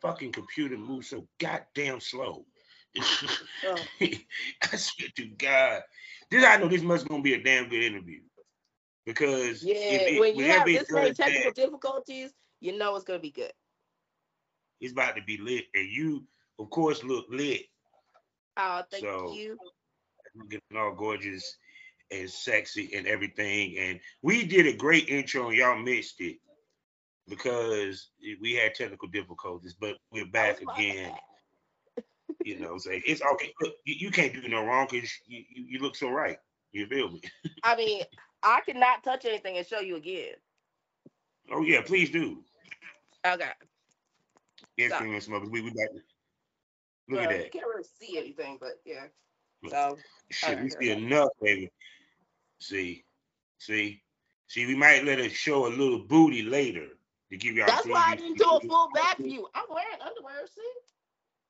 fucking computer moves so goddamn slow. Oh. I swear to God, this I know this must gonna be a damn good interview because Yeah, it- when you have this many does that, technical difficulties, you know it's gonna be good. it's about to be lit, and you, of course, look lit, Oh, thank So- you. looking all gorgeous and sexy and everything. And we did a great intro, and y'all missed it because we had technical difficulties, but we're back That was my again. You know, say it's okay. Look, you, you can't do no wrong because you, you, you look so right. You feel me? I mean, I cannot touch anything and show you again. Oh yeah, please do. Okay. Yes, cream and smokers. We we back. Look Well, at You that. can't really see anything, but yeah. So Shit, we see enough, baby. See, see, see. We might let us show a little booty later to give y'all. that's why I didn't do a full back view. I'm wearing underwear, see?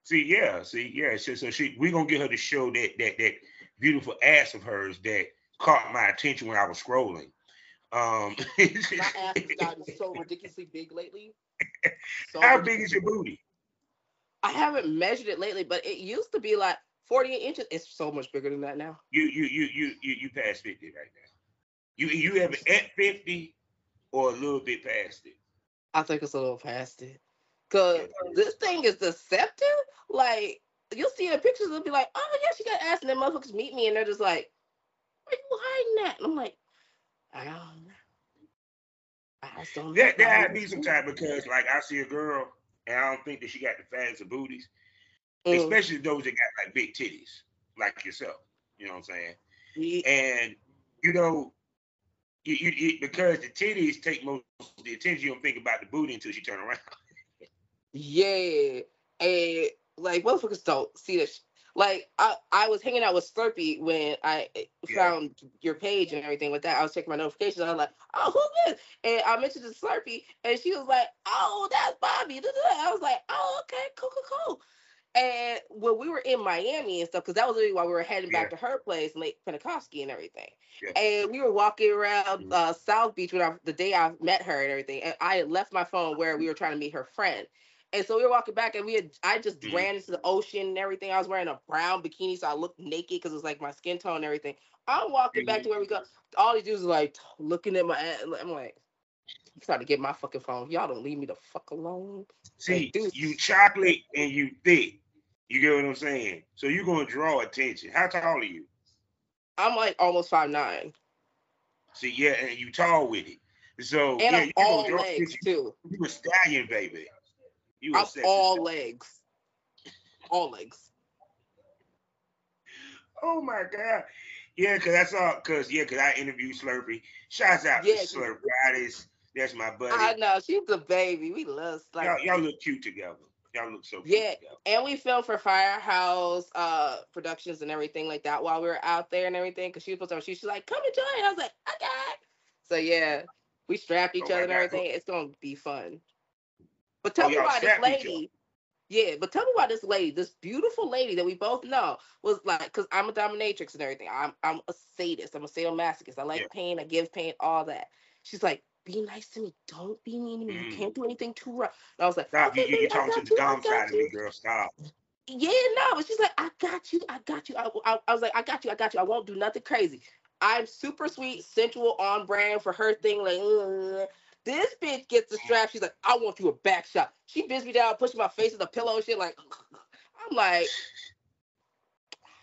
See, yeah, see, yeah. So, so she, we gonna get her to show that that that beautiful ass of hers that caught my attention when I was scrolling. Um, My ass has gotten so ridiculously big lately. So how big is your booty? I haven't measured it lately, but it used to be like 48 inches. It's so much bigger than that now. You you you you you you past fifty right now. You you have it at fifty or a little bit past it. I think it's a little past it. Cause this thing is deceptive. Like you'll see the pictures and be like, oh yeah, she got ass, and then motherfuckers meet me and they're just like, where you hiding that? And I'm like, I don't know. I just don't That know. that be sometimes because like I see a girl and I don't think that she got the fads of booties, Mm. especially those that got like big titties, like yourself. You know what I'm saying? Ye- And you know, you, you, you because the titties take most of the attention. You don't think about the booty until she turn around. Yeah. And like motherfuckers don't see this. Like I, I was hanging out with Slurpee when I Yeah. found your page and everything with that. I was checking my notifications. I was like, oh, who this? And I mentioned to Slurpee, and she was like, oh, that's Bobby. I was like, oh, okay, cool, cool, cool. And when we were in Miami and stuff, because that was really why we were heading back to her place, Lake Pentecoste and everything. Yeah. And we were walking around Mhm. uh, South Beach when I, the day I met her and everything. And I had left my phone where we were trying to meet her friend. And so we were walking back, and we had I just Mhm. ran into the ocean and everything. I was wearing a brown bikini, so I looked naked because it was like my skin tone and everything. I'm walking back to where we go. All these dudes are like looking at my ass. I'm like, I'm trying to get my fucking phone. Y'all don't leave me the fuck alone. See, dude. you chocolate and you thick. You get what I'm saying? So you're gonna draw attention. How tall are you? I'm like almost five nine, See, yeah, and you tall with it. So and yeah, I'm you all gonna draw legs attention. too. You a stallion, baby. You a I'm all stallion. legs, all legs. Oh my god. Yeah, cause that's all. Cause yeah, cause I interviewed Slurpee. Shouts out Yeah, to Slurpee. That is that's my buddy. I know she's the baby. We love y'all, y'all look cute together. Y'all look so cute Yeah. together. and we filmed for Firehouse uh productions and everything like that while we were out there and everything. Cause she was supposed to, she was like, "Come and join." I was like, "Okay." So yeah, we strapped each Oh other and everything. It's gonna be fun. But tell Oh, me why this strapped each other. lady. Yeah, but tell me why this lady, this beautiful lady that we both know, was like, because I'm a dominatrix and everything. I'm I'm a sadist. I'm a sadomasochist. I like Yeah. pain. I give pain. All that. She's like, be nice to me. Don't be mean to me. You Mm. can't do anything too rough. And I was like, Stop. okay, You, you, I talking to the dumb side of me, girl. Stop. Yeah, no, but she's like, I got you, I got you. I, I, I was like, I got you, I got you. I won't do nothing crazy. I'm super sweet, sensual, on brand for her thing. Like, "Ugh." this bitch gets the strap. She's like, I want you a back shot. She bends me down, pushes my face in the pillow and shit. Like, I'm like,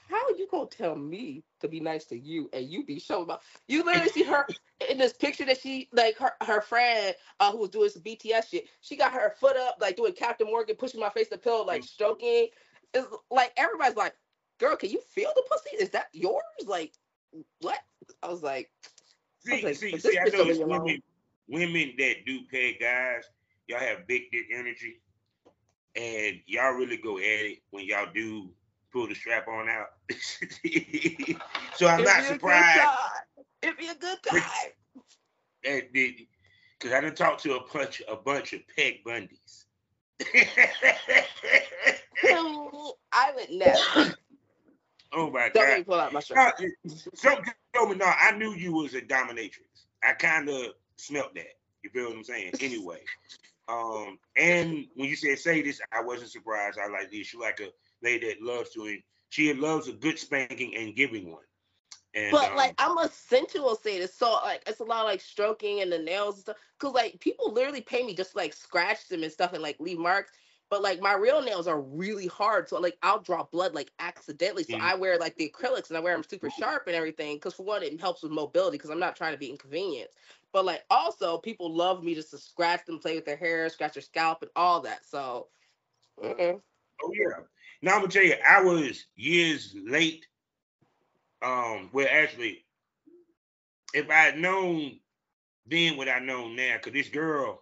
how are you gonna tell me to be nice to you and you be showing about? You literally see her in this picture that she like her her friend uh, who was doing some BTS shit. She got her foot up like doing Captain Morgan, pushing my face the pillow, like stroking. It's like everybody's like, "Girl, can you feel the pussy? Is that yours?" Like, what? I was like, See, like, see, see. I know it's leave me alone. women, women that do pay guys. Y'all have big dick energy, and y'all really go at it when y'all do pull the strap on out. so I'm "It'd not be a good surprised. It'd be a good time. because I done talked to a bunch a bunch of peg bundys. I would never. oh my Don't let god. me pull out my shirt. No, me no, I knew you was a dominatrix. I kind of smelt that. You feel what I'm saying? Anyway, Um, and when you said say this, I wasn't surprised. I like this. You like a lady that loves to. She loves a good spanking and giving one. And, but um, like I'm a sensual sadist, so like it's a lot of like stroking and the nails and stuff. Cause like people literally pay me just to, like scratch them and stuff and like leave marks. But like my real nails are really hard, so like I'll draw blood like accidentally. So Mhm. I wear like the acrylics and I wear them super sharp and everything. Cause for one, it helps with mobility. Cause I'm not trying to be inconvenienced. But like also, people love me just to scratch them, play with their hair, scratch their scalp, and all that. So. mm-mm. Oh yeah. Now I'm gonna tell you, I was years late. Um, well, actually, if I had known then what I know now, because this girl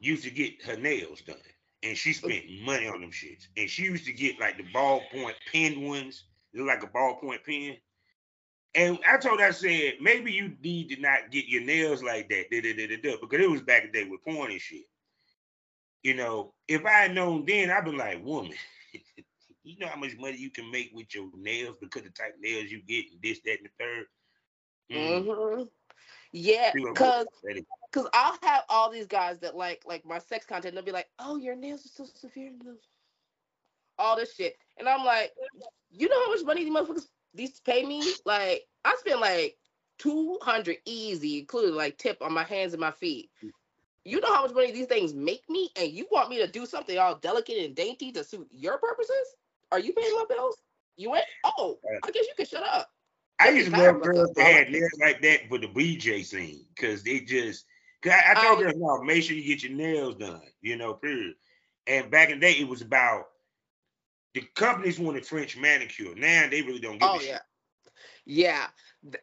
used to get her nails done, and she spent money on them shits. And she used to get like the ballpoint pen ones, look like a ballpoint pen. And I told her, I said, maybe you need to not get your nails like that, da, da, da, because it was back in the day with porn and shit. You know, if I had known then, I'd be like, woman, you know how much money you can make with your nails because the type of nails you get and this, that, and the third. Mm. hmm Yeah, cause cause I'll have all these guys that like like my sex content. They'll be like, "Oh, your nails are so severe." All this shit, and I'm like, you know how much money these motherfuckers these pay me? Like, I spend like two hundred easy, including like tip on my hands and my feet. You know how much money these things make me, and you want me to do something all delicate and dainty to suit your purposes? Are you paying my bills? You ain't. Oh, I guess you can shut up. I used to love girls that had nails like that for the BJ scene because they just. Cause I, I told girls, no, make sure you get your nails done, you know, period. And back in the day, it was about the companies wanted French manicure. Now they really don't give Oh a shit. yeah, yeah. Th-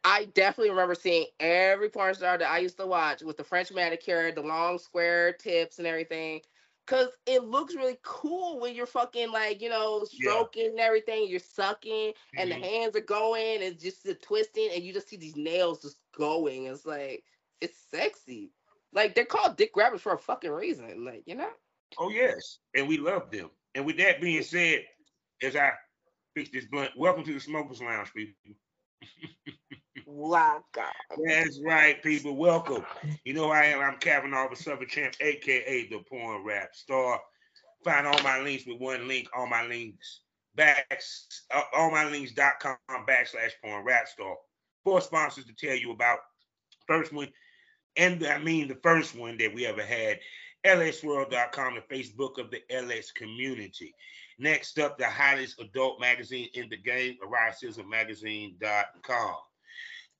I definitely remember seeing every porn star that I used to watch with the French manicure, the long square tips, and everything. Cause it looks really cool when you're fucking like you know Yeah. stroking and everything, you're sucking, and the Mhm. hands are going, and just the twisting, and you just see these nails just going. It's like it's sexy. Like they're called dick grabbers for a fucking reason. Like you know. Oh yes, and we love them. And with that being said, as I fix this blunt, welcome to the Smokers Lounge, people. Wow, That's right, people. Welcome. You know who I am. I'm Kevin Oliver, Southern Champ, aka the Porn Rap Star. Find all my links with one link. All my links backs uh, allmylinks.com backslash porn rap star. Four sponsors to tell you about. First one, and I mean the first one that we ever had, lsswirl.com, the Facebook of the LS community. Next up, the hottest adult magazine in the game, magazine.com.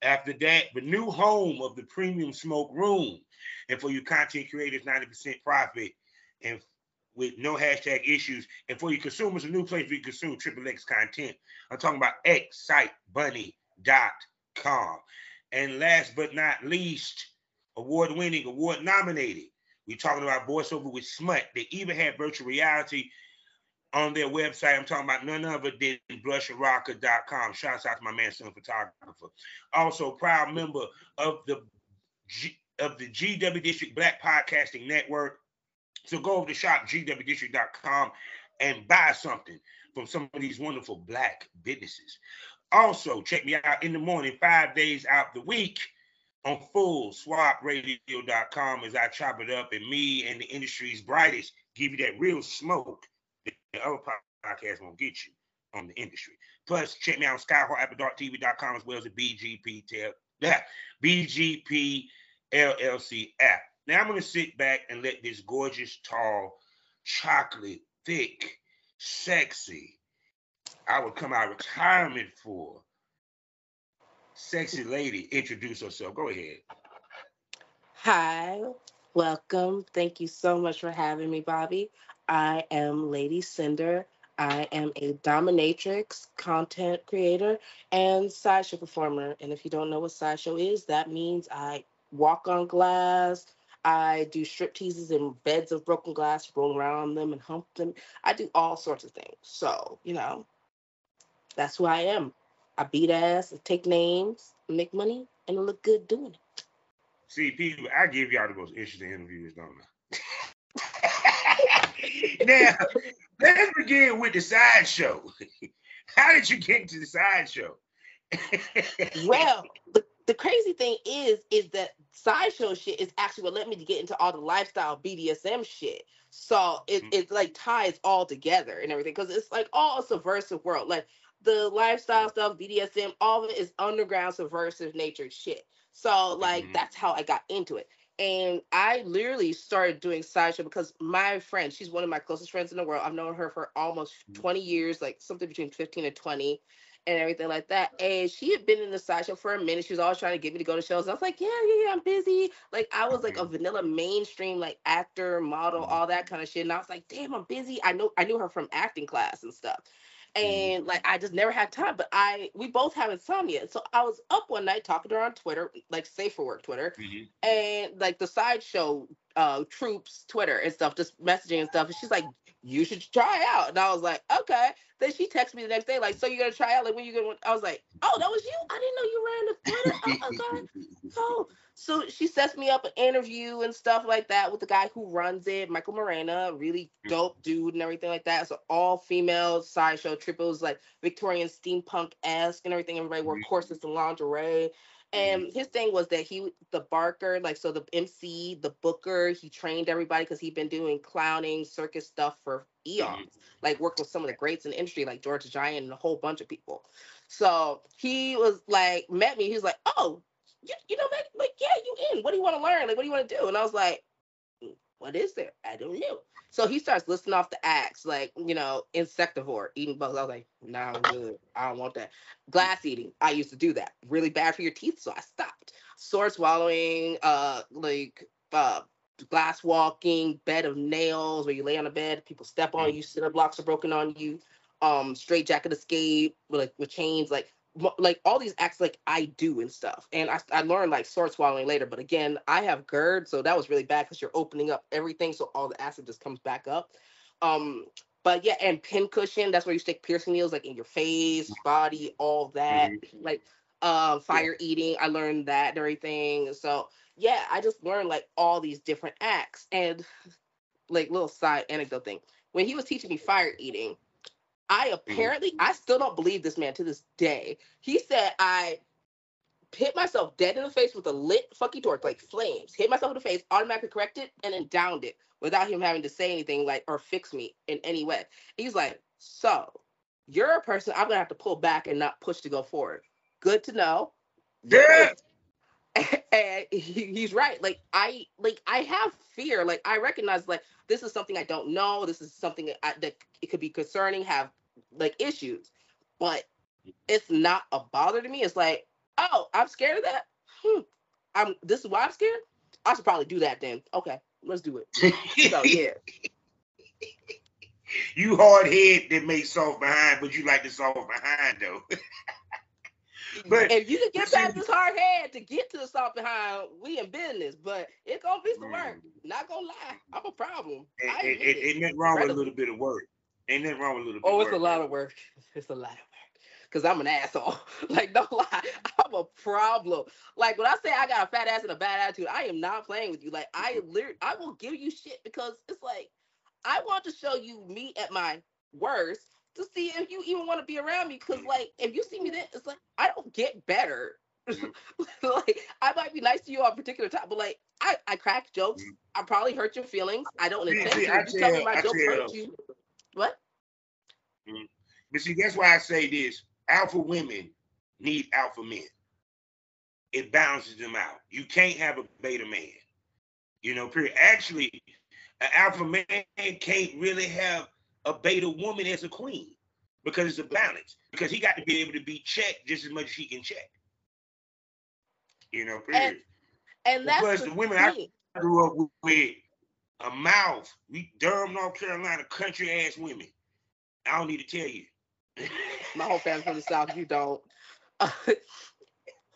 After that, the new home of the premium smoke room. And for you content creators, 90% profit and with no hashtag issues. And for you consumers, a new place where you consume triple X content. I'm talking about xsitebunny.com. And last but not least, award winning, award nominated. We're talking about voiceover with Smut. They even had virtual reality on their website. I'm talking about none other than blusherotica.com. Shouts out to my man, son photographer. Also, proud member of the G, of the GW District Black Podcasting Network. So go over to shopgwdistrict.com and buy something from some of these wonderful black businesses. Also, check me out in the morning, five days out the week on fullswapradio.com as I chop it up and me and the industry's brightest give you that real smoke other podcast won't get you on the industry. Plus, check me out on skyhawk.tv.com as well as the BGP tel- yeah, BGP LLC app. Now I'm gonna sit back and let this gorgeous, tall, chocolate, thick, sexy, I would come out of retirement for sexy lady introduce herself. Go ahead. Hi, welcome. Thank you so much for having me, Bobby. I am Lady Cinder. I am a dominatrix, content creator, and sideshow performer. And if you don't know what sideshow is, that means I walk on glass. I do strip teases in beds of broken glass, roll around them and hump them. I do all sorts of things. So, you know, that's who I am. I beat ass, I take names, make money, and look good doing it. See, people, I give y'all the most interesting interviews, don't I? now, let's begin with the sideshow. How did you get into the sideshow? Well, the, the crazy thing is, is that sideshow shit is actually what led me to get into all the lifestyle BDSM shit. So it, mm-hmm. it like ties all together and everything because it's like all a subversive world. Like the lifestyle stuff, BDSM, all of it is underground subversive nature shit. So like mm-hmm. that's how I got into it. And I literally started doing sideshow because my friend, she's one of my closest friends in the world. I've known her for almost mm-hmm. 20 years, like something between 15 and 20 and everything like that. And she had been in the sideshow for a minute. She was always trying to get me to go to shows. And I was like, yeah, yeah, yeah, I'm busy. Like I was like a vanilla mainstream, like actor, model, mm-hmm. all that kind of shit. And I was like, damn, I'm busy. I know I knew her from acting class and stuff. Mm-hmm. And like I just never had time. But I we both have insomnia. So I was up one night talking to her on Twitter, like safe for work Twitter, mm-hmm. and like the sideshow uh troupes Twitter and stuff, just messaging and stuff. And she's like, you should try out. And I was like, okay. Then she texted me the next day, like, so you're gonna try out? Like, when you gonna? I was like, oh, that was you. I didn't know you ran the Twitter. Oh my god. Oh, so she sets me up an interview and stuff like that with the guy who runs it, Michael Morena, really dope dude and everything like that. So all female sideshow triples, like Victorian steampunk esque and everything. Everybody wore mm-hmm. corsets and lingerie. And mm-hmm. his thing was that he, the Barker, like so the MC, the Booker, he trained everybody because he'd been doing clowning, circus stuff for eons. Mm-hmm. Like worked with some of the greats in the industry, like George Giant and a whole bunch of people. So he was like, met me. He was like, "Oh, you, you know, like, like yeah, you in? What do you want to learn? Like, what do you want to do?" And I was like, what is there? I don't know. So he starts listing off the acts, like, you know, insectivore, eating bugs. I was like, nah, I'm good. I don't want that. Glass eating. I used to do that. Really bad for your teeth, so I stopped. Sword swallowing, uh, like uh glass walking, bed of nails, where you lay on a bed, people step on you, cinder blocks are broken on you, um, straight jacket escape, with like with chains, like like all these acts like I do and stuff. And I, I learned like sword swallowing later, but again, I have GERD, so that was really bad because you're opening up everything, so all the acid just comes back up. Um, but yeah, and pin cushion, that's where you stick piercing needles like in your face, body, all that. Mm-hmm. Like uh, fire eating, I learned that and everything. So yeah, I just learned like all these different acts and like little side anecdote thing. When he was teaching me fire eating, I mm-hmm. apparently, I still don't believe this man to this day. He said I hit myself dead in the face with a lit fucking torch, like flames, hit myself in the face, automatically corrected, and then downed it without him having to say anything like or fix me in any way. He's like, so you're a person I'm gonna have to pull back and not push to go forward. Good to know. Yeah. and he, he's right. Like I like I have fear. Like I recognize like this is something I don't know. This is something that, I, that it could be concerning. Have like issues, but it's not a bother to me. It's like oh I'm scared of that. Hmm. I'm this is why I'm scared. I should probably do that then. Okay, let's do it. so yeah. You hard head that make soft behind, but you like the soft behind though. But if you can get past this hard head to get to the soft behind, we in business. But it's gonna be some work. Mm. Not gonna lie, I'm a problem. Ain't, ain't, ain't nothing wrong with a little bit of work. Ain't nothing wrong with a little bit. Oh, it's work, a lot of work. It's a lot of work. Cause I'm an asshole. like, don't lie. I'm a problem. Like when I say I got a fat ass and a bad attitude, I am not playing with you. Like I literally I will give you shit because it's like I want to show you me at my worst to see if you even want to be around me. Cause mm. like if you see me then it's like I don't get better. Mm. like I might be nice to you on a particular time, but like I, I crack jokes. Mm. I probably hurt your feelings. I don't intend to. You tell me my jokes hurt you. What? Mm-hmm. But see, that's why I say this: alpha women need alpha men. It balances them out. You can't have a beta man. You know, period. Actually, an alpha man can't really have a beta woman as a queen because it's a balance. Because he got to be able to be checked just as much as he can check. You know, period. And, and that's plus the, women I grew up with a mouth. We Durham, North Carolina, country ass women. I don't need to tell you. My whole family from the South. You don't.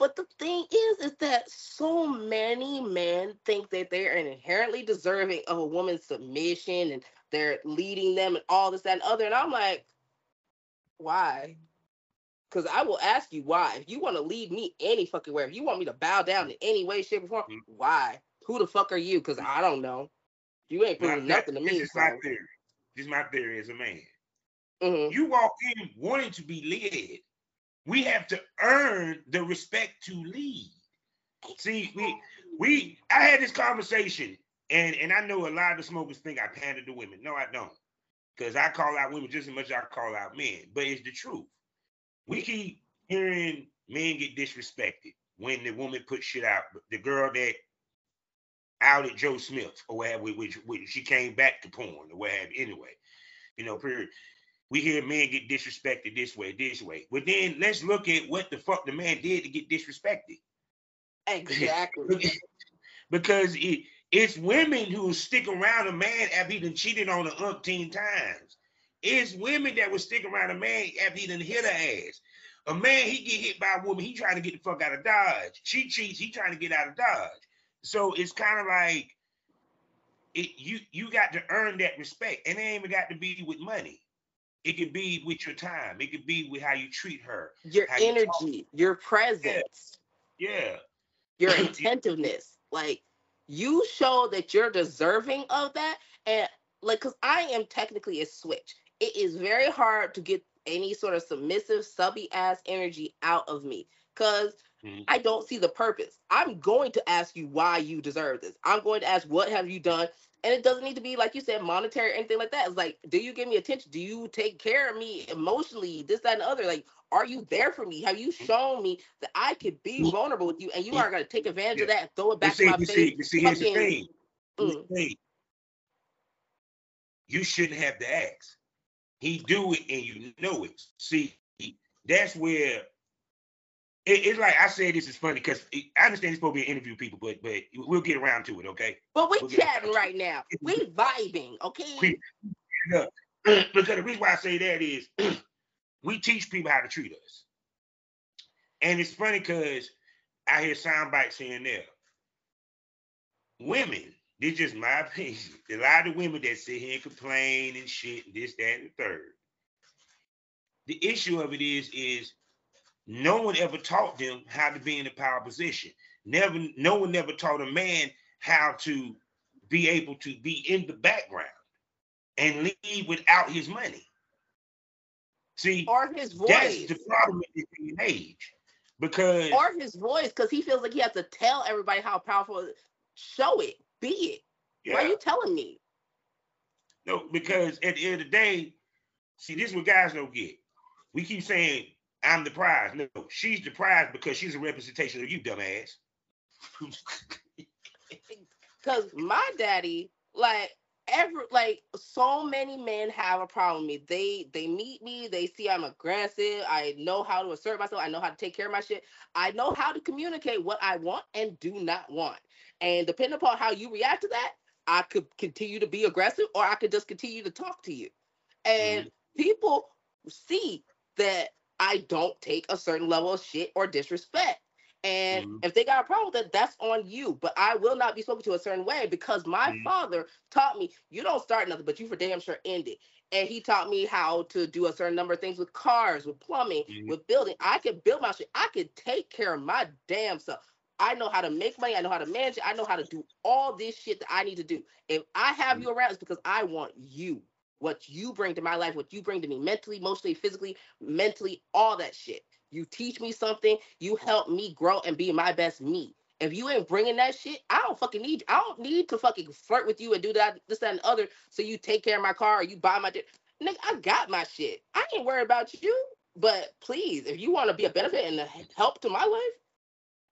but the thing is, is that so many men think that they are inherently deserving of a woman's submission and they're leading them and all this, that, and other. And I'm like, why? Because I will ask you why. If you want to lead me any fucking way, if you want me to bow down in any way, shape, or form, mm-hmm. why? Who the fuck are you? Because I don't know. You ain't proving nothing to me. This is so. my theory. This is my theory as a man. Mm-hmm. You walk in wanting to be led. We have to earn the respect to lead. See, we we I had this conversation, and and I know a lot of the smokers think I pander to women. No, I don't, because I call out women just as much as I call out men. But it's the truth. We keep hearing men get disrespected when the woman put shit out. The girl that outed Joe Smith or whatever, which, which she came back to porn or what whatever. Anyway, you know, period. We hear men get disrespected this way, this way. But then let's look at what the fuck the man did to get disrespected. Exactly. because it, it's women who stick around a man after he done cheated on her umpteen times. It's women that will stick around a man after he done hit her ass. A man, he get hit by a woman, he trying to get the fuck out of Dodge. She cheats, he trying to get out of Dodge. So it's kind of like it, you you got to earn that respect, and it ain't even got to be with money. It could be with your time. It could be with how you treat her, your how you energy, your presence, Yeah, your attentiveness. Like you show that you're deserving of that. And like, cause I am technically a switch. It is very hard to get any sort of submissive, subby ass energy out of me. Cause Mhm. I don't see the purpose. I'm going to ask you why you deserve this. I'm going to ask what have you done, and it doesn't need to be like you said, monetary or anything like that. It's like, do you give me attention? Do you take care of me emotionally? This, that, and the other. Like, are you there for me? Have you shown me that I could be vulnerable with you, and you are going to take advantage of that and throw it back see, to my you face? see, you see, here's the thing. Mm. the thing. You shouldn't have to ask. He do it and you know it. See, that's where it- it's like I said. This is funny because I understand it's supposed to be an interview, people, but but we'll get around to it, okay? But we We'll chatting right now. We vibing, okay? We- because the reason why I say that is we teach people how to treat us. And it's funny because I hear sound bites here and there. Women, this is just my opinion. A lot of women that sit here and complain and shit, and this, that, and the third. The issue of it is, is no one ever taught them how to be in a power position. Never, no one never taught a man how to be able to be in the background and leave without his money. See, or his voice. that's the problem in this day and age. Because or his voice, because he feels like he has to tell everybody how powerful. Show it, be it. Why are you telling me? no, because at the end of the day, see, this is what guys don't get. We keep saying I'm the prize. No, she's the prize because she's a representation of you, dumbass. Because my daddy, like every like so many men have a problem with me. They they meet me, they see I'm aggressive. I know how to assert myself. I know how to take care of my shit. I know how to communicate what I want and do not want. And depending upon how you react to that, I could continue to be aggressive or I could just continue to talk to you. And mm-hmm. people see that I don't take a certain level of shit or disrespect. And Mhm. if they got a problem with that, that's on you. But I will not be spoken to a certain way because my Mhm. father taught me you don't start nothing, but you for damn sure end it. And he taught me how to do a certain number of things with cars, with plumbing, Mhm. with building. I could build my shit. I could take care of my damn self. I know how to make money. I know how to manage it. I know how to do all this shit that I need to do. If I have Mhm. you around, it's because I want you. What you bring to my life, what you bring to me mentally, emotionally, physically, mentally, all that shit. You teach me something. You help me grow and be my best me. If you ain't bringing that shit, I don't fucking need. I don't need to fucking flirt with you and do that, this, that, and the other. So you take care of my car or you buy my. di- Nigga, I got my shit. I ain't worried about you. But please, if you want to be a benefit and a help to my life,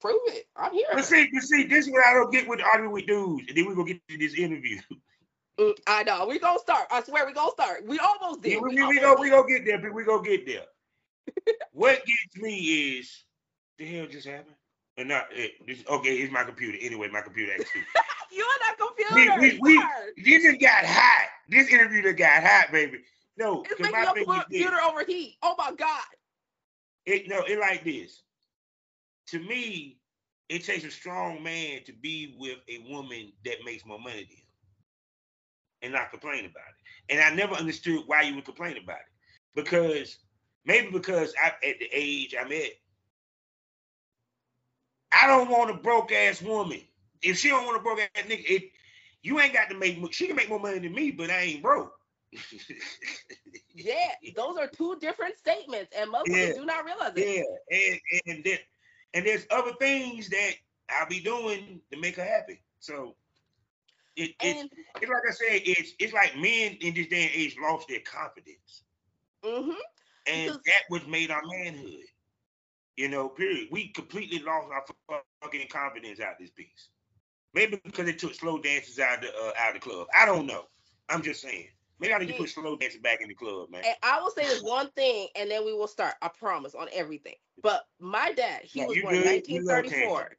prove it. I'm here. But see, but see, this is what I don't get with arguing with dudes. And then we're gonna get to this interview. Mm, I know. We gonna start. I swear we gonna start. We almost we, did. we, We we, almost go, we gonna get there, we gonna get there. what gets me is the hell just happened? Or not eh, this, okay, it's my computer. Anyway, my computer acts stupid. You and that computer. we, we, Sorry. This just got hot. This interview that got hot, baby. No, It's making your is this. computer overheat. Oh my god. It no, it like this. To me, it takes a strong man to be with a woman that makes more money than and not complain about it. And I never understood why you would complain about it. Because maybe because I at the age I'm at, I don't want a broke ass woman. If she don't want a broke ass nigga, it, you ain't got to make she can make more money than me, but I ain't broke. Yeah, those are two different statements, and most Yeah. do not realize it. Yeah, and and and there's other things that I'll be doing to make her happy. So it, it's, And it's like I said, it's it's like men in this day and age lost their confidence. hmm And Because- that was made our manhood. You know, period. We completely lost our fucking confidence out this piece. Maybe because they took slow dances out of the uh, out of the club. I don't know. I'm just saying. Maybe I need to put slow dancing back in the club, man. And I will say this one thing, and then we will start. I promise on everything. But my dad, he No, was born in good. You love 1934.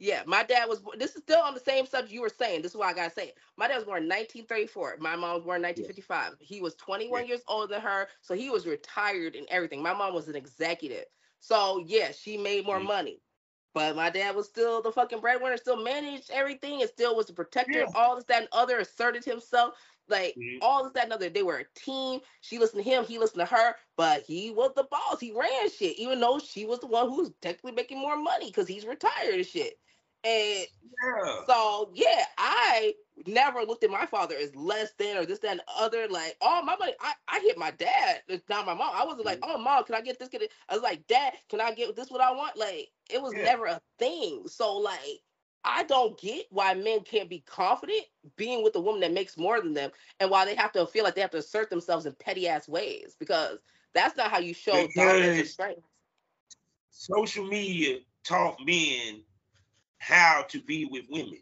Yeah, my dad was. This is still on the same subject you were saying. This is why I gotta say it. My dad was born in 1934. My mom was born in 1955. He was 21 years older than her, so he was retired and everything. My mom was an executive, so yeah, she made more Mhm. money. But my dad was still the fucking breadwinner, still managed everything, and still was the protector. Yeah. All this, that, and other asserted himself. Like Mhm. all this, that, and other. They were a team. She listened to him, he listened to her, but he was the boss. He ran shit, even though she was the one who was technically making more money because he's retired and shit. And Yeah. so yeah, I never looked at my father as less than or this, that, and other. Like, oh my money, I, I hit my dad. It's not my mom. I wasn't like, Mm-hmm. oh mom, can I get this? Get it? I was like, dad, can I get this what I want? Like, it was Yeah. never a thing. So like I don't get why men can't be confident being with a woman that makes more than them and why they have to feel like they have to assert themselves in petty ass ways because that's not how you show dominance and strength. Social media taught men how to be with women.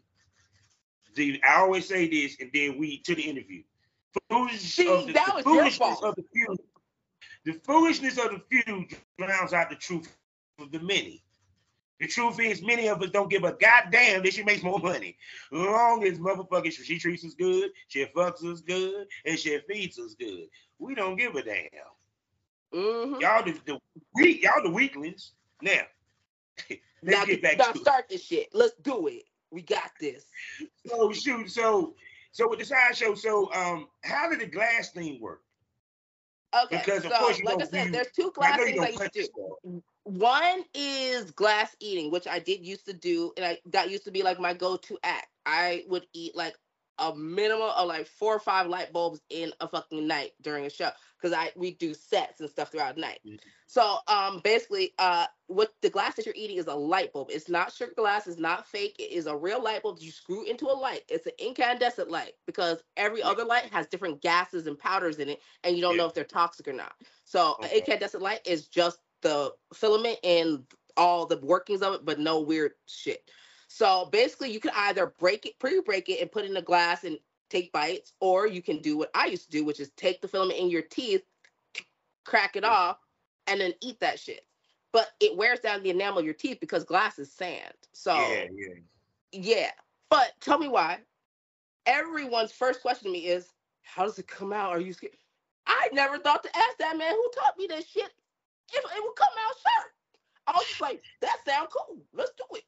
The, I always say this, and then we to the interview. Foolish See, of the, that was your foolishness of the few. The foolishness of the few drowns out the truth of the many. The truth is, many of us don't give a goddamn that she makes more money. Long as motherfucker she treats us good, she fucks us good, and she feeds us good. We don't give a damn. Mhm. Y'all the, the weak, y'all the weaklings. Now, Now, get back now to it. start this shit. Let's do it. We got this. So shoot, so so with the sideshow, so um, how did the glass thing work? Okay, Because, of so course, you like I said, do- there's two glass things I used to do. One is glass eating, which I did used to do, and I that used to be like my go-to act. I would eat like a minimum of like four or five light bulbs in a fucking night during a show because I we do sets and stuff throughout the night. Mhm. So um basically uh what the glass that you're eating is a light bulb. It's not sugar glass, it's not fake, it is a real light bulb you screw into a light. It's an incandescent light because every other light has different gases and powders in it and you don't know if they're toxic or not. So an Okay. incandescent light is just the filament and all the workings of it, but no weird shit. So basically, you can either break it, pre-break it, and put it in a glass and take bites, or you can do what I used to do, which is take the filament in your teeth, crack it off, and then eat that shit. But it wears down the enamel of your teeth because glass is sand. So Yeah, yeah. yeah. But tell me why. Everyone's first question to me is, how does it come out? Are you scared? I never thought to ask that man who taught me that shit if it would come out sharp. I was just like, that sound cool. Let's do it.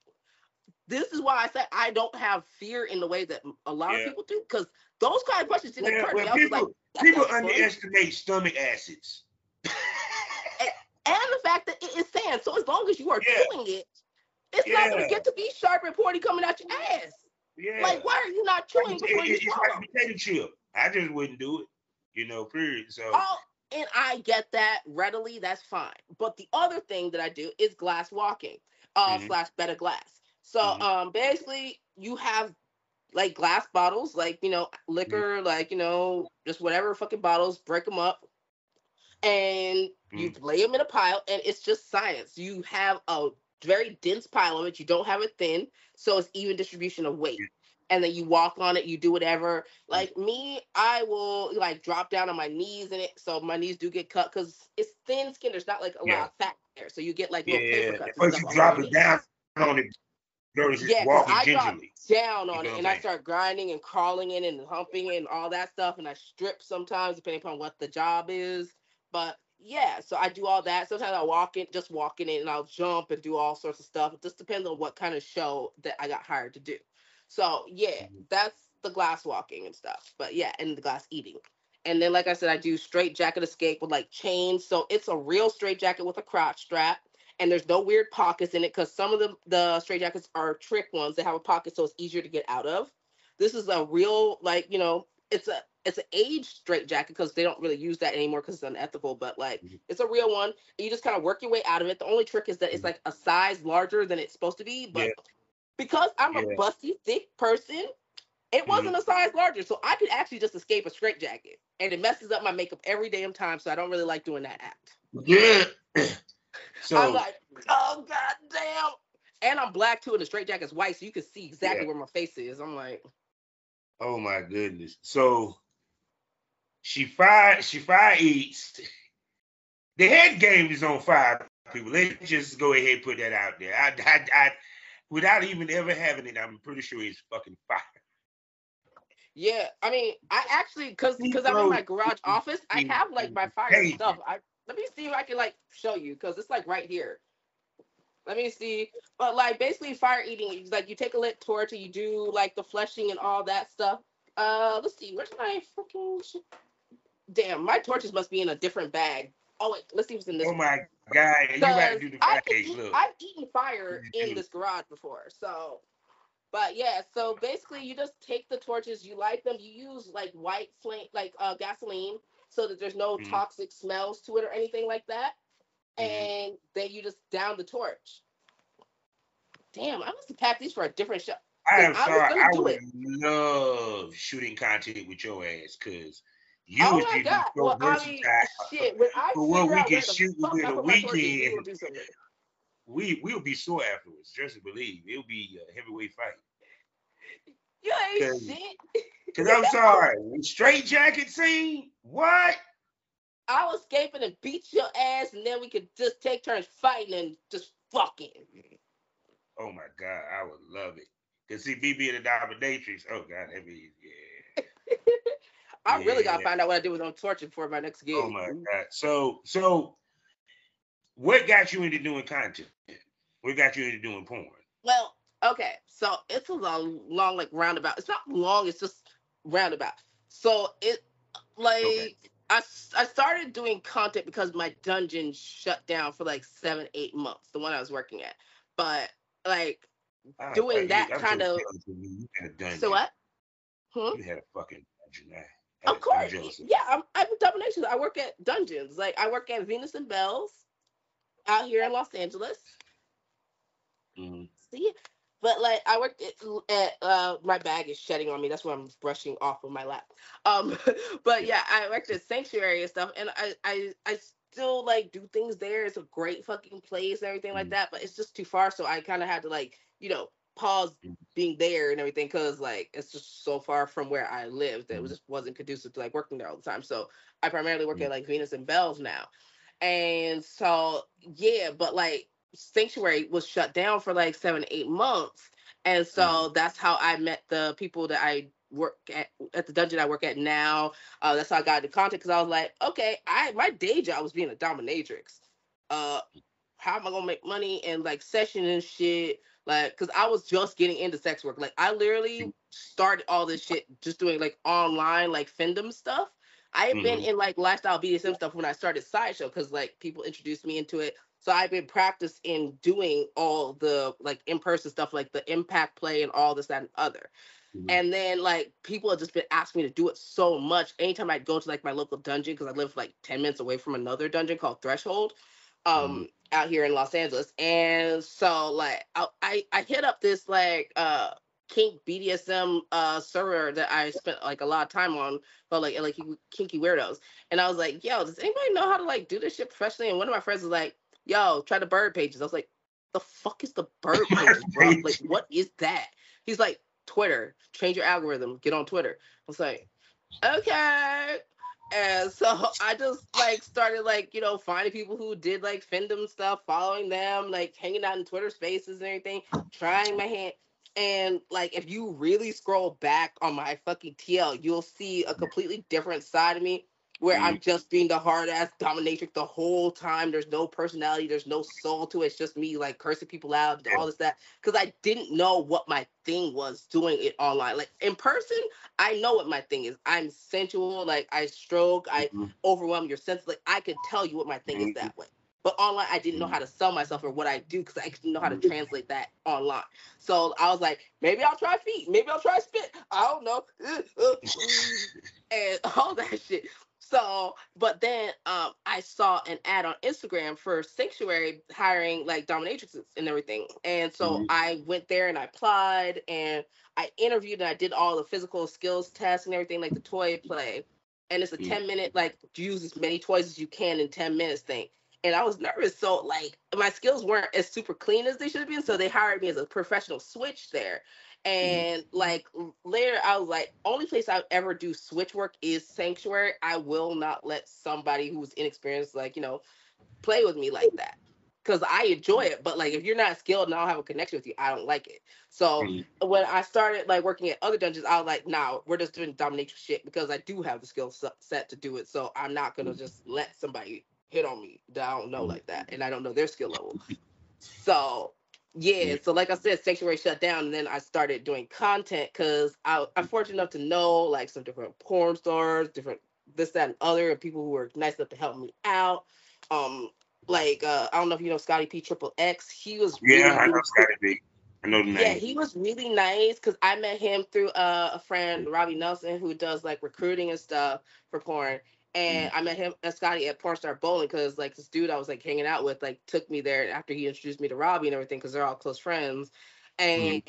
This is why I said I don't have fear in the way that a lot Yeah. of people do, because those kind of questions didn't Well, occur to me. well, I was people like, people underestimate stomach acids. and the fact that it is sand. So as long as you are Yeah. chewing it, it's not gonna get to be sharp and pointy coming out your ass. yeah. Like, why are you not chewing It- before it- you swallow? like potato chip. I just wouldn't do it. You know, period. So Oh, and I get that readily. That's fine. But the other thing that I do is glass walking, uh, Mhm. slash better glass. So, Mhm. um, basically, you have like glass bottles, like you know, liquor, Mm-hmm. like you know, just whatever fucking bottles, break them up, and you Mm. lay them in a pile, and it's just science. You have a very dense pile of it. You don't have it thin, so it's even distribution of weight. And then you walk on it, you do whatever. Like me, I will like drop down on my knees in it, so my knees do get cut because it's thin skin. There's not like a Yeah. lot of fat there, so you get like little paper yeah. cuts. First you drop it down on it. Girl, just Yeah, walking I gingerly. down You on know it and I start grinding and crawling in and humping and all that stuff. And I strip sometimes depending upon what the job is. But yeah, so I do all that. Sometimes I walk in, just walk in it and I'll jump and do all sorts of stuff. It just depends on what kind of show that I got hired to do. So yeah, Mhm. that's the glass walking and stuff. But yeah, and the glass eating. And then, like I said, I do straight jacket escape with like chains. So it's a real straight jacket with a crotch strap and there's no weird pockets in it because some of the the straight jackets are trick ones that have a pocket so it's easier to get out of this is a real like you know it's a it's an age straight jacket because they don't really use that anymore because it's unethical but like Mhm. it's a real one and you just kind of work your way out of it the only trick is that it's Mhm. like a size larger than it's supposed to be but Yeah. because I'm Yeah. a busty, thick person, it wasn't a size larger. So I could actually just escape a straight jacket. And it messes up my makeup every damn time. So I don't really like doing that act. Yeah. so I'm like, oh god damn. And I'm black too, and the straight jacket's white, so you can see exactly Yeah. where my face is. I'm like, Oh my goodness. So she fire she fire eats. The head game is on fire, people. Let's just go ahead and put that out there. I, I, I without even ever having it, I'm pretty sure it's fucking fire. yeah. I mean, I actually, cause, cause I'm in my garage office, I have like my fire stuff. I let me see if I can like show you, cause it's like right here. Let me see. But like basically fire eating, is like you take a lit torch and you do like the fleshing and all that stuff. Uh, let's see. Where's my fucking shit? Damn, my torches must be in a different bag. Oh wait, let's see what's in this. Oh my god, you gotta 'Cause do the I've, package. eat- Look. I've eaten fire in this garage before, so. But yeah, so basically, you just take the torches, you light them, you use like white flame, like uh, gasoline, so that there's no Mhm. toxic smells to it or anything like that, Mhm. and then you just down the torch. Damn, I must have packed these for a different show. I am I sorry. I would it. love shooting content with your ass because you oh would my god! so Well, I mean, shit. When I For what we can shoot within a put my torches, you weekend. will do something. we we'll be sore afterwards. Just believe it'll be a heavyweight fight. You ain't Cause- shit. Cause I'm sorry, straight jacket scene. What? I'll escape and beat your ass, and then we could just take turns fighting and just fucking. Oh my god, I would love it. Cause see, me being a dominatrix. Oh god, that be yeah. I really gotta find out what I did with on torture for my next gig. Oh my god. So so, what got you into doing content? What got you into doing porn? Well, okay, so it's a long, long like roundabout. It's not long. It's just roundabout. So it like Okay. I started doing content because my dungeon shut down for like seven eight months. The one I was working at, but like I- Doing I- that I'm kind of- you. You had a dungeon. so what? Hmm? You had a fucking dungeon. I- I- Of I'm course, you. yeah. I'm I'm a domination. I work at dungeons. Like I work at Venus and Bells out here in Los Angeles. Mhm. See, but like I worked at, uh my bag is shedding on me. That's why I'm brushing off of my lap. Um, but yeah, I worked at Sanctuary and stuff, and I I I still like do things there. It's a great fucking place and everything like Mhm. that, but it's just too far. So I kind of had to like you know pause Mhm. being there and everything because like it's just so far from where I lived that it was Mhm. just wasn't conducive to like working there all the time. So I primarily work at like Venus and Bells now. And so yeah, but like Sanctuary was shut down for like seven, eight months. And so that's how I met the people that I work at at the dungeon I work at now. Uh, that's how I got into content because I was like, okay, I my day job was being a dominatrix. Uh, how am I gonna make money and like session and shit? Like, cause I was just getting into sex work. Like, I literally started all this shit just doing like online like findom stuff. I had been Mhm. in like lifestyle BDSM stuff when I started sideshow because like people introduced me into it. So I've been practicing doing all the like in person stuff, like the impact play and all this, that, and other. Mhm. And then like people have just been asking me to do it so much. Anytime I'd go to like my local dungeon, because I live like 10 minutes away from another dungeon called Threshold, um, out here in Los Angeles. And so like I I, I hit up this like uh kink BDSM uh server that I spent like a lot of time on, but like like kinky weirdos. And I was like, yo, does anybody know how to like do this shit professionally? And one of my friends was like, yo, try the bird pages. I was like, the fuck is the bird pages, bro? Like, what is that? He's like, Twitter, change your algorithm, get on Twitter. I was like, okay. And so I just like started like, you know, finding people who did like findom stuff, following them, like hanging out in Twitter spaces and everything, trying my hand. And like if you really scroll back on my fucking TL, you'll see a completely different side of me where I'm mm-hmm. just being the hard ass dominatrix the whole time. There's no personality, there's no soul to it. It's just me like cursing people out, all this that. Because I didn't know what my thing was doing it online. Like in person, I know what my thing is. I'm sensual, like I stroke, I Mhm. overwhelm your senses. Like I could tell you what my thing is mm-hmm. that way. But online, I didn't know mm-hmm. how to sell myself or what I do because I didn't know how to translate that online. So I was like, maybe I'll try feet, maybe I'll try spit. I don't know, and all that shit. So, but then um, I saw an ad on Instagram for Sanctuary hiring like dominatrixes and everything. And so Mhm. I went there and I applied and I interviewed and I did all the physical skills tests and everything, like the toy play. And it's a Mhm. 10 minute, like, use as many toys as you can in 10 minutes thing. And I was nervous. So, like, my skills weren't as super clean as they should have been. So they hired me as a professional switch there. And like later, I was like, only place I would ever do switch work is sanctuary. I will not let somebody who's inexperienced, like you know, play with me like that because I enjoy it. But like, if you're not skilled and I don't have a connection with you, I don't like it. So Mhm. when I started like working at other dungeons, I was like, nah, we're just doing domination shit because I do have the skill set to do it. So I'm not gonna just let somebody hit on me that I don't know like that, and I don't know their skill level. So yeah, so like I said, Sanctuary shut down, and then I started doing content because I I'm fortunate enough to know like some different porn stars, different this, that, and other, and people who were nice enough to help me out. Um, like uh, I don't know if you know Scotty P Triple X. He was Yeah, really, I know Scotty B. I know the name. yeah, he was really nice because I met him through uh, a friend, Robbie Nelson, who does like recruiting and stuff for porn. And I met him and Scotty at Pornstar Bowling because like this dude I was like hanging out with like took me there after he introduced me to Robbie and everything because they're all close friends. And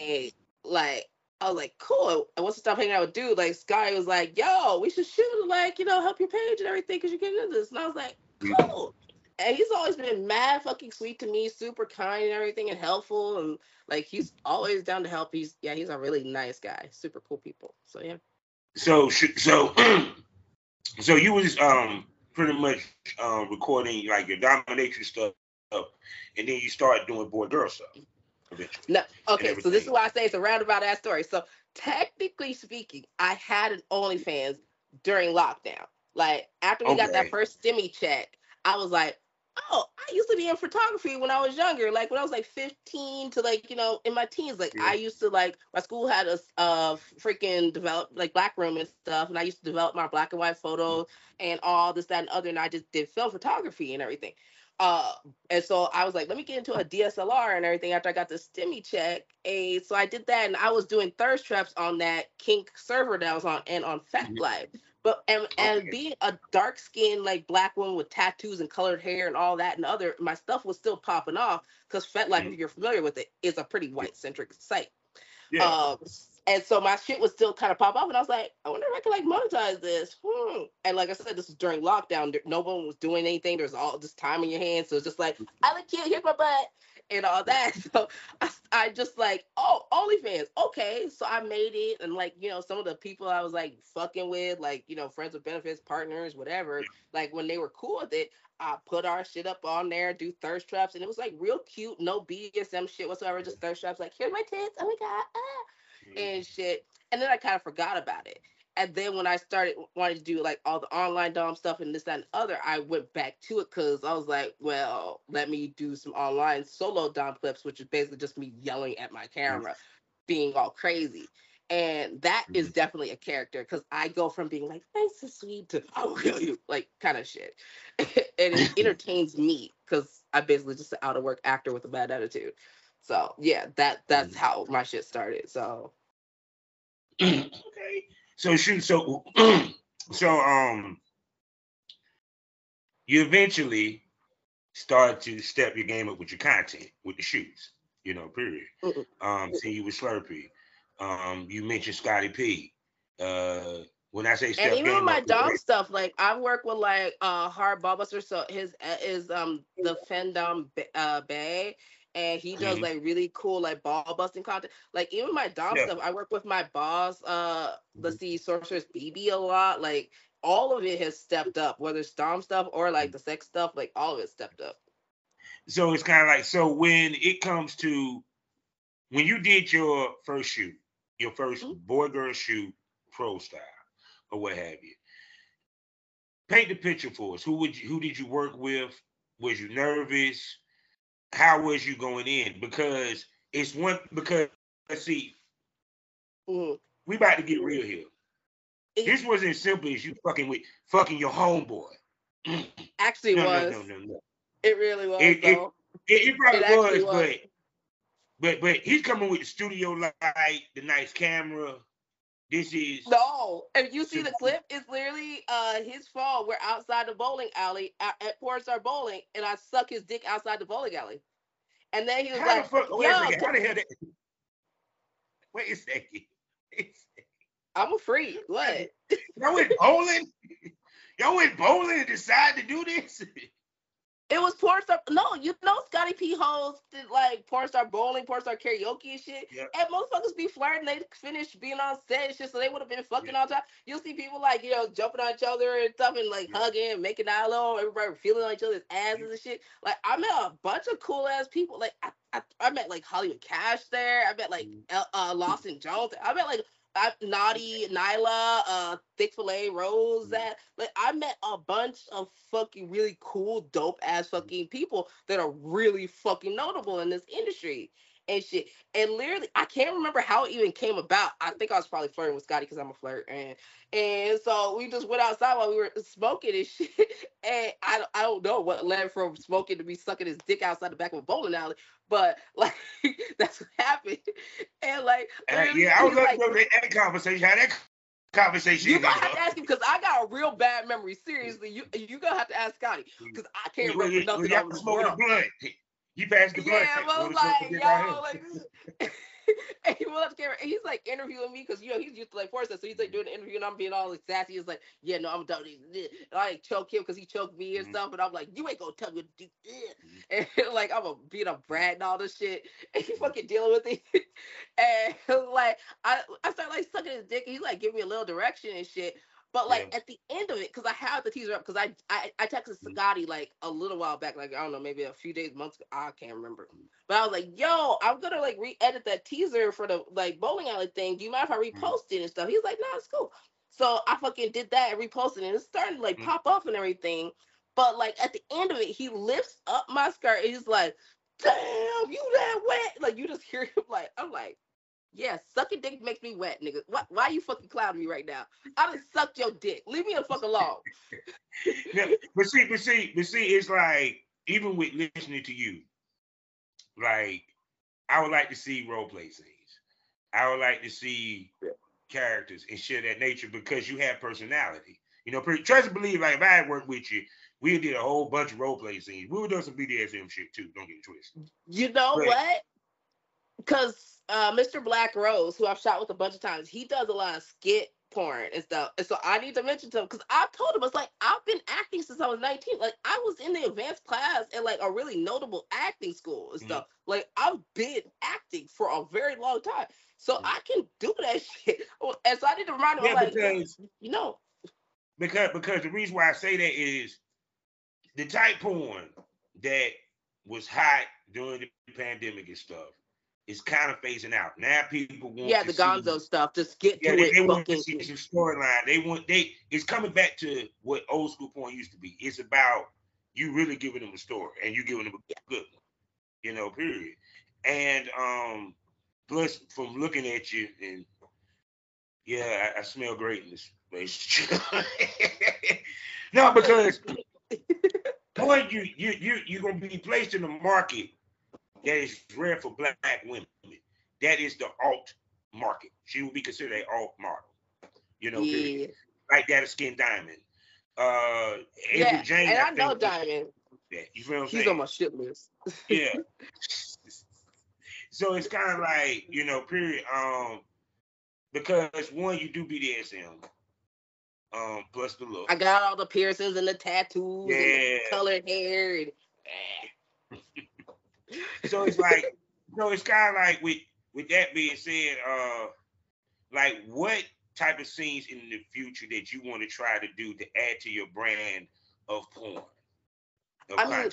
like I was like, cool. And once I stopped hanging out with dude, like Scotty was like, yo, we should shoot like, you know, help your page and everything because you're getting into this. And I was like, Mhm. cool. And he's always been mad fucking sweet to me, super kind and everything and helpful. And like he's always down to help. He's yeah, he's a really nice guy. Super cool people. So yeah. So so so you was um pretty much um recording like your dominatrix stuff, and then you started doing boy girl stuff. Eventually. No, okay, so this is why I say it's a roundabout ass story. So technically speaking, I had an OnlyFans during lockdown. Like after we got that first stimmy check, I was like, oh, I used to be in photography when I was younger. Like when I was like 15 to like, you know, in my teens. Like Yeah. I used to like my school had a uh freaking develop like black room and stuff. And I used to develop my black and white photos and all this, that, and other. And I just did film photography and everything. Uh, and so I was like, let me get into a DSLR and everything after I got the stimmy check. And so I did that, and I was doing thirst traps on that kink server that I was on and on Fet Mhm. Live. But and and Okay. being a dark skinned like black woman with tattoos and colored hair and all that and other, my stuff was still popping off because Fet Life, Mhm. if you're familiar with it, is a pretty white centric site. Yeah. Um, and so my shit was still kind of pop off, and I was like, I wonder if I could like monetize this. Hmm. And like I said, this was during lockdown. No one was doing anything. There's all this time in your hands, so it's just like, I look cute. Here's my butt, and all that. So I, I just like, oh, OnlyFans. Okay, so I made it, and like you know, some of the people I was like fucking with, like you know, friends with benefits, partners, whatever. Like when they were cool with it, I put our shit up on there, do thirst traps, and it was like real cute, no BDSM shit whatsoever, just thirst traps. Like here's my tits. Oh my god. Ah and shit. And then I kind of forgot about it. And then when I started wanting to do like all the online dom stuff and this, that, and other, I went back to it because I was like, well, let me do some online solo dom clips, which is basically just me yelling at my mm. camera, being all crazy. And that is mm-hmm. definitely a character because I go from being like nice and sweet to I'll kill you, like kind of shit. and it entertains me because I basically just an out of work actor with a bad attitude. So yeah, that that's mm. how my shit started. So okay. So shoot. So so um, you eventually start to step your game up with your content with the shoes. You know, period. Mm-mm. Um, see you with Slurpee. Um, you mentioned Scotty P. Uh, when I say step and even game with my dom stuff, like I work with like uh hard ballbuster, so his uh, is um the Femdom uh Bay, and he does Mhm. like really cool like ball busting content. Like even my dom Yeah. stuff, I work with my boss, uh let's see, Sorceress BB a lot. Like all of it has stepped up, whether it's dom stuff or like the sex stuff, like all of it stepped up. so it's kind of like so when it comes to when you did your first shoot, your 1st Mhm. boy girl shoot, pro style or what have you. Paint the picture for us. Who would you, who did you work with? Was you nervous? How was you going in? Because it's one because let's see, Mhm. we about to get real here. It This wasn't as simple as you fucking with fucking your homeboy. actually No, was. no, no, no, no. It really was. It- it- though. It, probably was, was. but but but he's coming with the studio light, the nice camera, This is no. If you see the clip, it's literally uh his fault. We're outside the bowling alley at, at Pornstar Bowling, and I suck his dick outside the bowling alley. And then he was How like, the fuck? Wait a second. How the hell that? Wait a second. Wait a second. I'm a freak." What? Y'all went bowling? Y'all went bowling and decided to do this? It was Pornstar. No, you know Scotty P hosted like Pornstar Bowling, Pornstar Karaoke and shit. Yep. And motherfuckers be flirting. They finish being on set and shit, so they would have been fucking all the time. You'll see people like you know jumping on each other and stuff and like hugging, and making out low. Everybody feeling on each other's asses and shit. Like I met a bunch of cool ass people. Like I, I, I met like Hollywood Cash there. I met like. El- uh, Lawson Jones. I met like I, Naughty, Nyla, uh, Thick Filet, Rose. Mhm. That like I met a bunch of fucking really cool, dope ass fucking people that are really fucking notable in this industry and shit. And literally, I can't remember how it even came about. I think I was probably flirting with Scotty because I'm a flirt, and and so we just went outside while we were smoking and shit. And I I don't know what led from smoking to me sucking his dick outside the back of a bowling alley, but like that's what happened. And like, Uh, yeah, I was like, to know that, that conversation. Had that conversation you gonna have to ask him because I got a real bad memory. Seriously, you you gonna have to ask Scotty because I can't remember nothing y'all smoking the blunt. He passed the blunt. Yeah, but like, yo, like, and he went up to camera and he's like interviewing me because you know he's used to like force so he's like mm-hmm. doing an interview and I'm being all like sassy. He's like, yeah, no, I'm done. And I like choke him because he choked me and Mhm. stuff, and I'm like, you ain't gonna tell me to do. Mm-hmm. And like I'm a being a mm-hmm. brat and all this shit, and he fucking dealing with it. and like I I start like sucking his dick, and he's like giving me a little direction and shit. But like Yeah. at the end of it, because I have the teaser up, because I, I I texted Mhm. Like a little while back, like I don't know, maybe a few days, months. ago, I can't remember. But I was like, yo, I'm gonna like re-edit that teaser for the like bowling alley thing. Do you mind if I repost it and stuff? He's like, nah, it's cool. So I fucking did that and reposted it, and it's starting to like Mhm. pop off and everything. But like at the end of it, he lifts up my skirt and he's like, damn, you that wet. Like you just hear him like, I'm like, yeah, sucking dick makes me wet, nigga. Why, why you fucking clouding me right now? I just sucked your dick. Leave me the fuck alone. But see, but see, but see, it's like even with listening to you, like I would like to see role play scenes. I would like to see Yeah. characters and shit of that nature because you have personality. You know, trust and believe. Like if I had worked with you, we did a whole bunch of role play scenes. We would do some BDSM shit too. Don't get it twisted. You know Right. what? Because uh, Mr. Black Rose, who I've shot with a bunch of times, he does a lot of skit porn and stuff. And so I need to mention to him because I told him it's like I've been acting since I was 19. Like I was in the advanced class at like a really notable acting school and Mhm. stuff. Like I've been acting for a very long time. So Mhm. I can do that shit. And so I need to remind him Yeah, like because you know, because because the reason why I say that is the type porn that was hot during the pandemic and stuff is kind of phasing out. Now people want yeah, the see- Gonzo stuff. Just get Yeah, to they, it. they want to see some storyline. They want they it's coming back to what old school porn used to be. It's about you really giving them a story and you giving them a good one. You know, period. And um plus from looking at you and yeah, I, I smell great in this relationship. no, because boy, you you you you're gonna be placed in the market that is rare for black women. That is the alt market. She will be considered an alt model. You know, yeah, like that of Skin Diamond. Uh, Avery yeah. Jane, and I, think, know Diamond. That. You feel what I'm He's saying? on my shit list. yeah. so it's kind of like you know, period. Um, because one, you do BDSM. Um, plus the look. I got all the piercings and the tattoos and Yeah. the colored hair and so it's like, so it's kind of like with with that being said, uh, like what type of scenes in the future that you want to try to do to add to your brand of porn? Of I mean,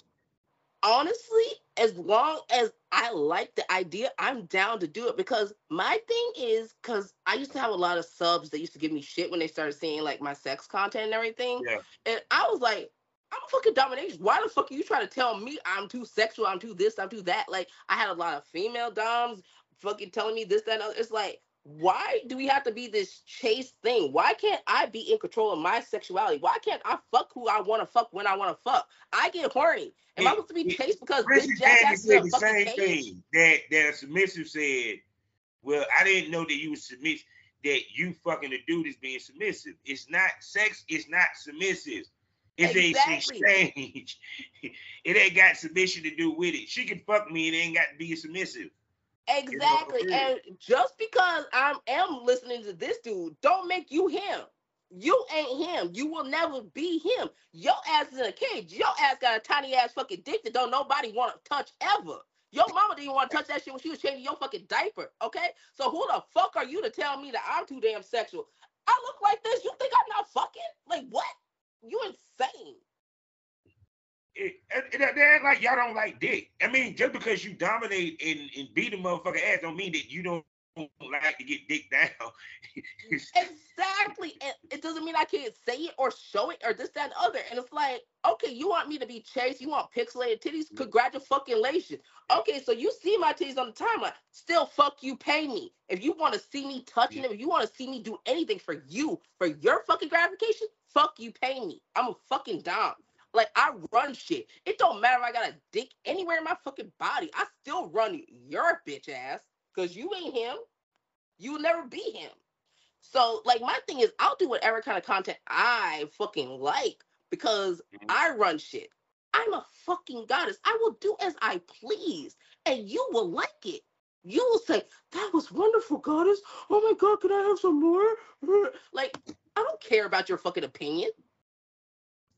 honestly, as long as I like the idea, I'm down to do it because my thing is because I used to have a lot of subs that used to give me shit when they started seeing like my sex content and everything. Yeah. And I was like, I'm a fucking domination. Why the fuck are you trying to tell me I'm too sexual, I'm too this, I'm too that? Like I had a lot of female doms fucking telling me this, that, and other. It's like, why do we have to be this chase thing? Why can't I be in control of my sexuality? Why can't I fuck who I want to fuck when I want to fuck? I get horny. Am I Yeah, supposed to be chaste because this jackass is said the same cage? thing that that a submissive said. Well, I didn't know that you were submissive. that you fucking the dude is being submissive. It's not sex. It's not submissive. It's exactly. a exchange. it ain't got submission to do with it. She can fuck me and it ain't got to be submissive. Exactly. And just because I am listening to this dude, don't make you him. You ain't him. You will never be him. Your ass is in a cage. Your ass got a tiny ass fucking dick that don't nobody want to touch ever. Your mama didn't want to touch that shit when she was changing your fucking diaper. Okay? So who the fuck are you to tell me that I'm too damn sexual? I look like this. You think I'm not fucking? Like what? You insane. It, it, it, they act like y'all don't like dick. I mean, just because you dominate and, and beat a motherfucker ass don't mean that you don't like to get dick down. exactly. And it doesn't mean I can't say it or show it or this, that, and other. And it's like, okay, you want me to be chaste, you want pixelated titties? Mm-hmm. Congratulations. Okay, so you see my titties on the timeline. Still, fuck you, pay me. If you want to see me touching them, if you want to see me do anything for you, for your fucking gratification, fuck you, pay me. I'm a fucking dom. Like I run shit. It don't matter if I got a dick anywhere in my fucking body. I still run your bitch ass because you ain't him. You will never be him. So, like, my thing is, I'll do whatever kind of content I fucking like because mm-hmm. I run shit. I'm a fucking goddess. I will do as I please, and you will like it. You will say, That was wonderful, goddess. Oh my god, can I have some more? Like, I don't care about your fucking opinion.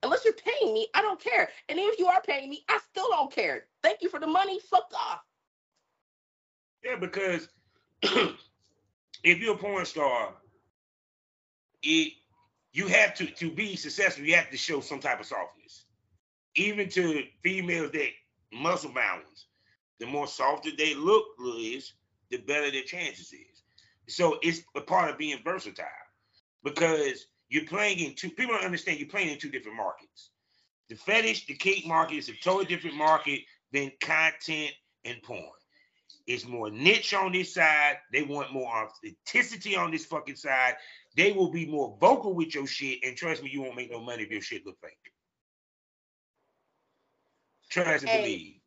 Unless you're paying me, I don't care. And even if you are paying me, I still don't care. Thank you for the money. Fuck off. Yeah, because if you're a porn star, it you have to to be successful. You have to show some type of softness, even to females that muscle bound ones. The more softer they look is, the better their chances is. So it's a part of being versatile because you're playing in two. People don't understand you're playing in two different markets. The fetish, the cake market is a totally different market than content and porn. It's more niche on this side. They want more authenticity on this fucking side. They will be more vocal with your shit. And trust me, you won't make no money if your shit look fake. Trust and believe.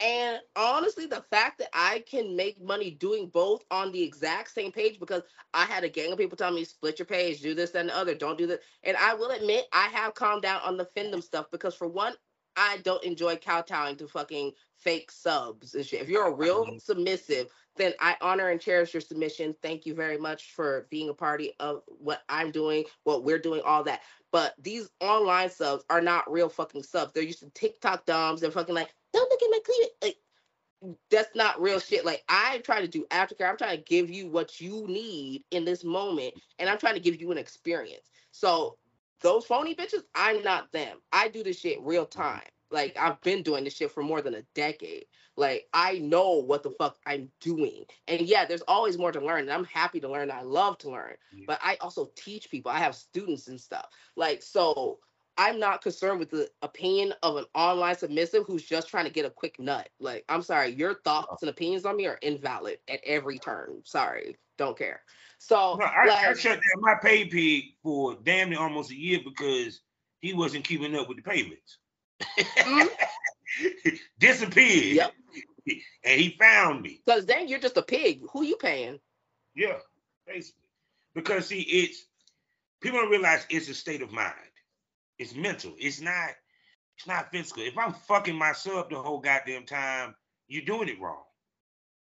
And honestly, the fact that I can make money doing both on the exact same page because I had a gang of people telling me split your page, do this and the other, don't do that. And I will admit I have calmed down on the femdom stuff because for one, I don't enjoy kowtowing to fucking fake subs and shit. If you're a real mm-hmm. submissive, then I honor and cherish your submission. Thank you very much for being a party of what I'm doing, what we're doing, all that. But these online subs are not real fucking subs. They're used to TikTok doms. They're fucking like, don't look at my cleavage. Like, that's not real shit. Like I try to do aftercare. I'm trying to give you what you need in this moment, and I'm trying to give you an experience. So those phony bitches, I'm not them. I do this shit real time. Like I've been doing this shit for more than a decade. Like I know what the fuck I'm doing. And yeah, there's always more to learn. And I'm happy to learn. I love to learn. Yeah. But I also teach people. I have students and stuff. Like so I'm not concerned with the opinion of an online submissive who's just trying to get a quick nut. Like, I'm sorry, your uh-huh. thoughts and opinions on me are invalid at every turn. Sorry, don't care. So no, I, like, I shut down my pay pig for damn near almost a year because he wasn't keeping up with the payments. Mm-hmm. Disappeared. Yep. And he found me. Because then you're just a pig. Who you paying? Yeah, basically. Because see, it's people don't realize it's a state of mind. It's mental. It's not. It's not physical. If I'm fucking my sub the whole goddamn time, you're doing it wrong.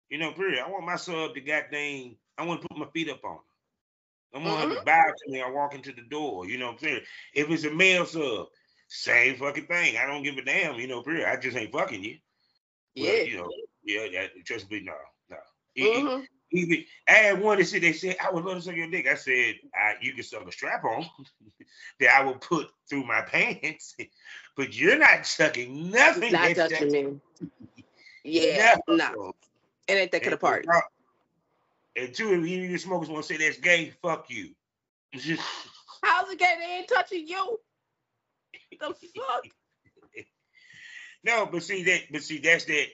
You know, period. I want my sub to goddamn. I want to put my feet up on her. I want mm-hmm. her to bow to me. I walk into the door. You know what I'm saying? If it's a male sub, same fucking thing. I don't give a damn, you know, period. I just ain't fucking you. Yeah. But, you know, yeah, that, trust me, no, no. Mm-hmm. Even, I had one that said, they said, I would love to suck your dick. I said, I, you can suck a strap on that I will put through my pants, but you're not sucking nothing. Not touching me. Yeah, no. Nah. It ain't that kind of party. And two, of you smokers want to say that's gay, fuck you. It's just How's it gay? They ain't touching you the fuck? no, but see that, but see that's that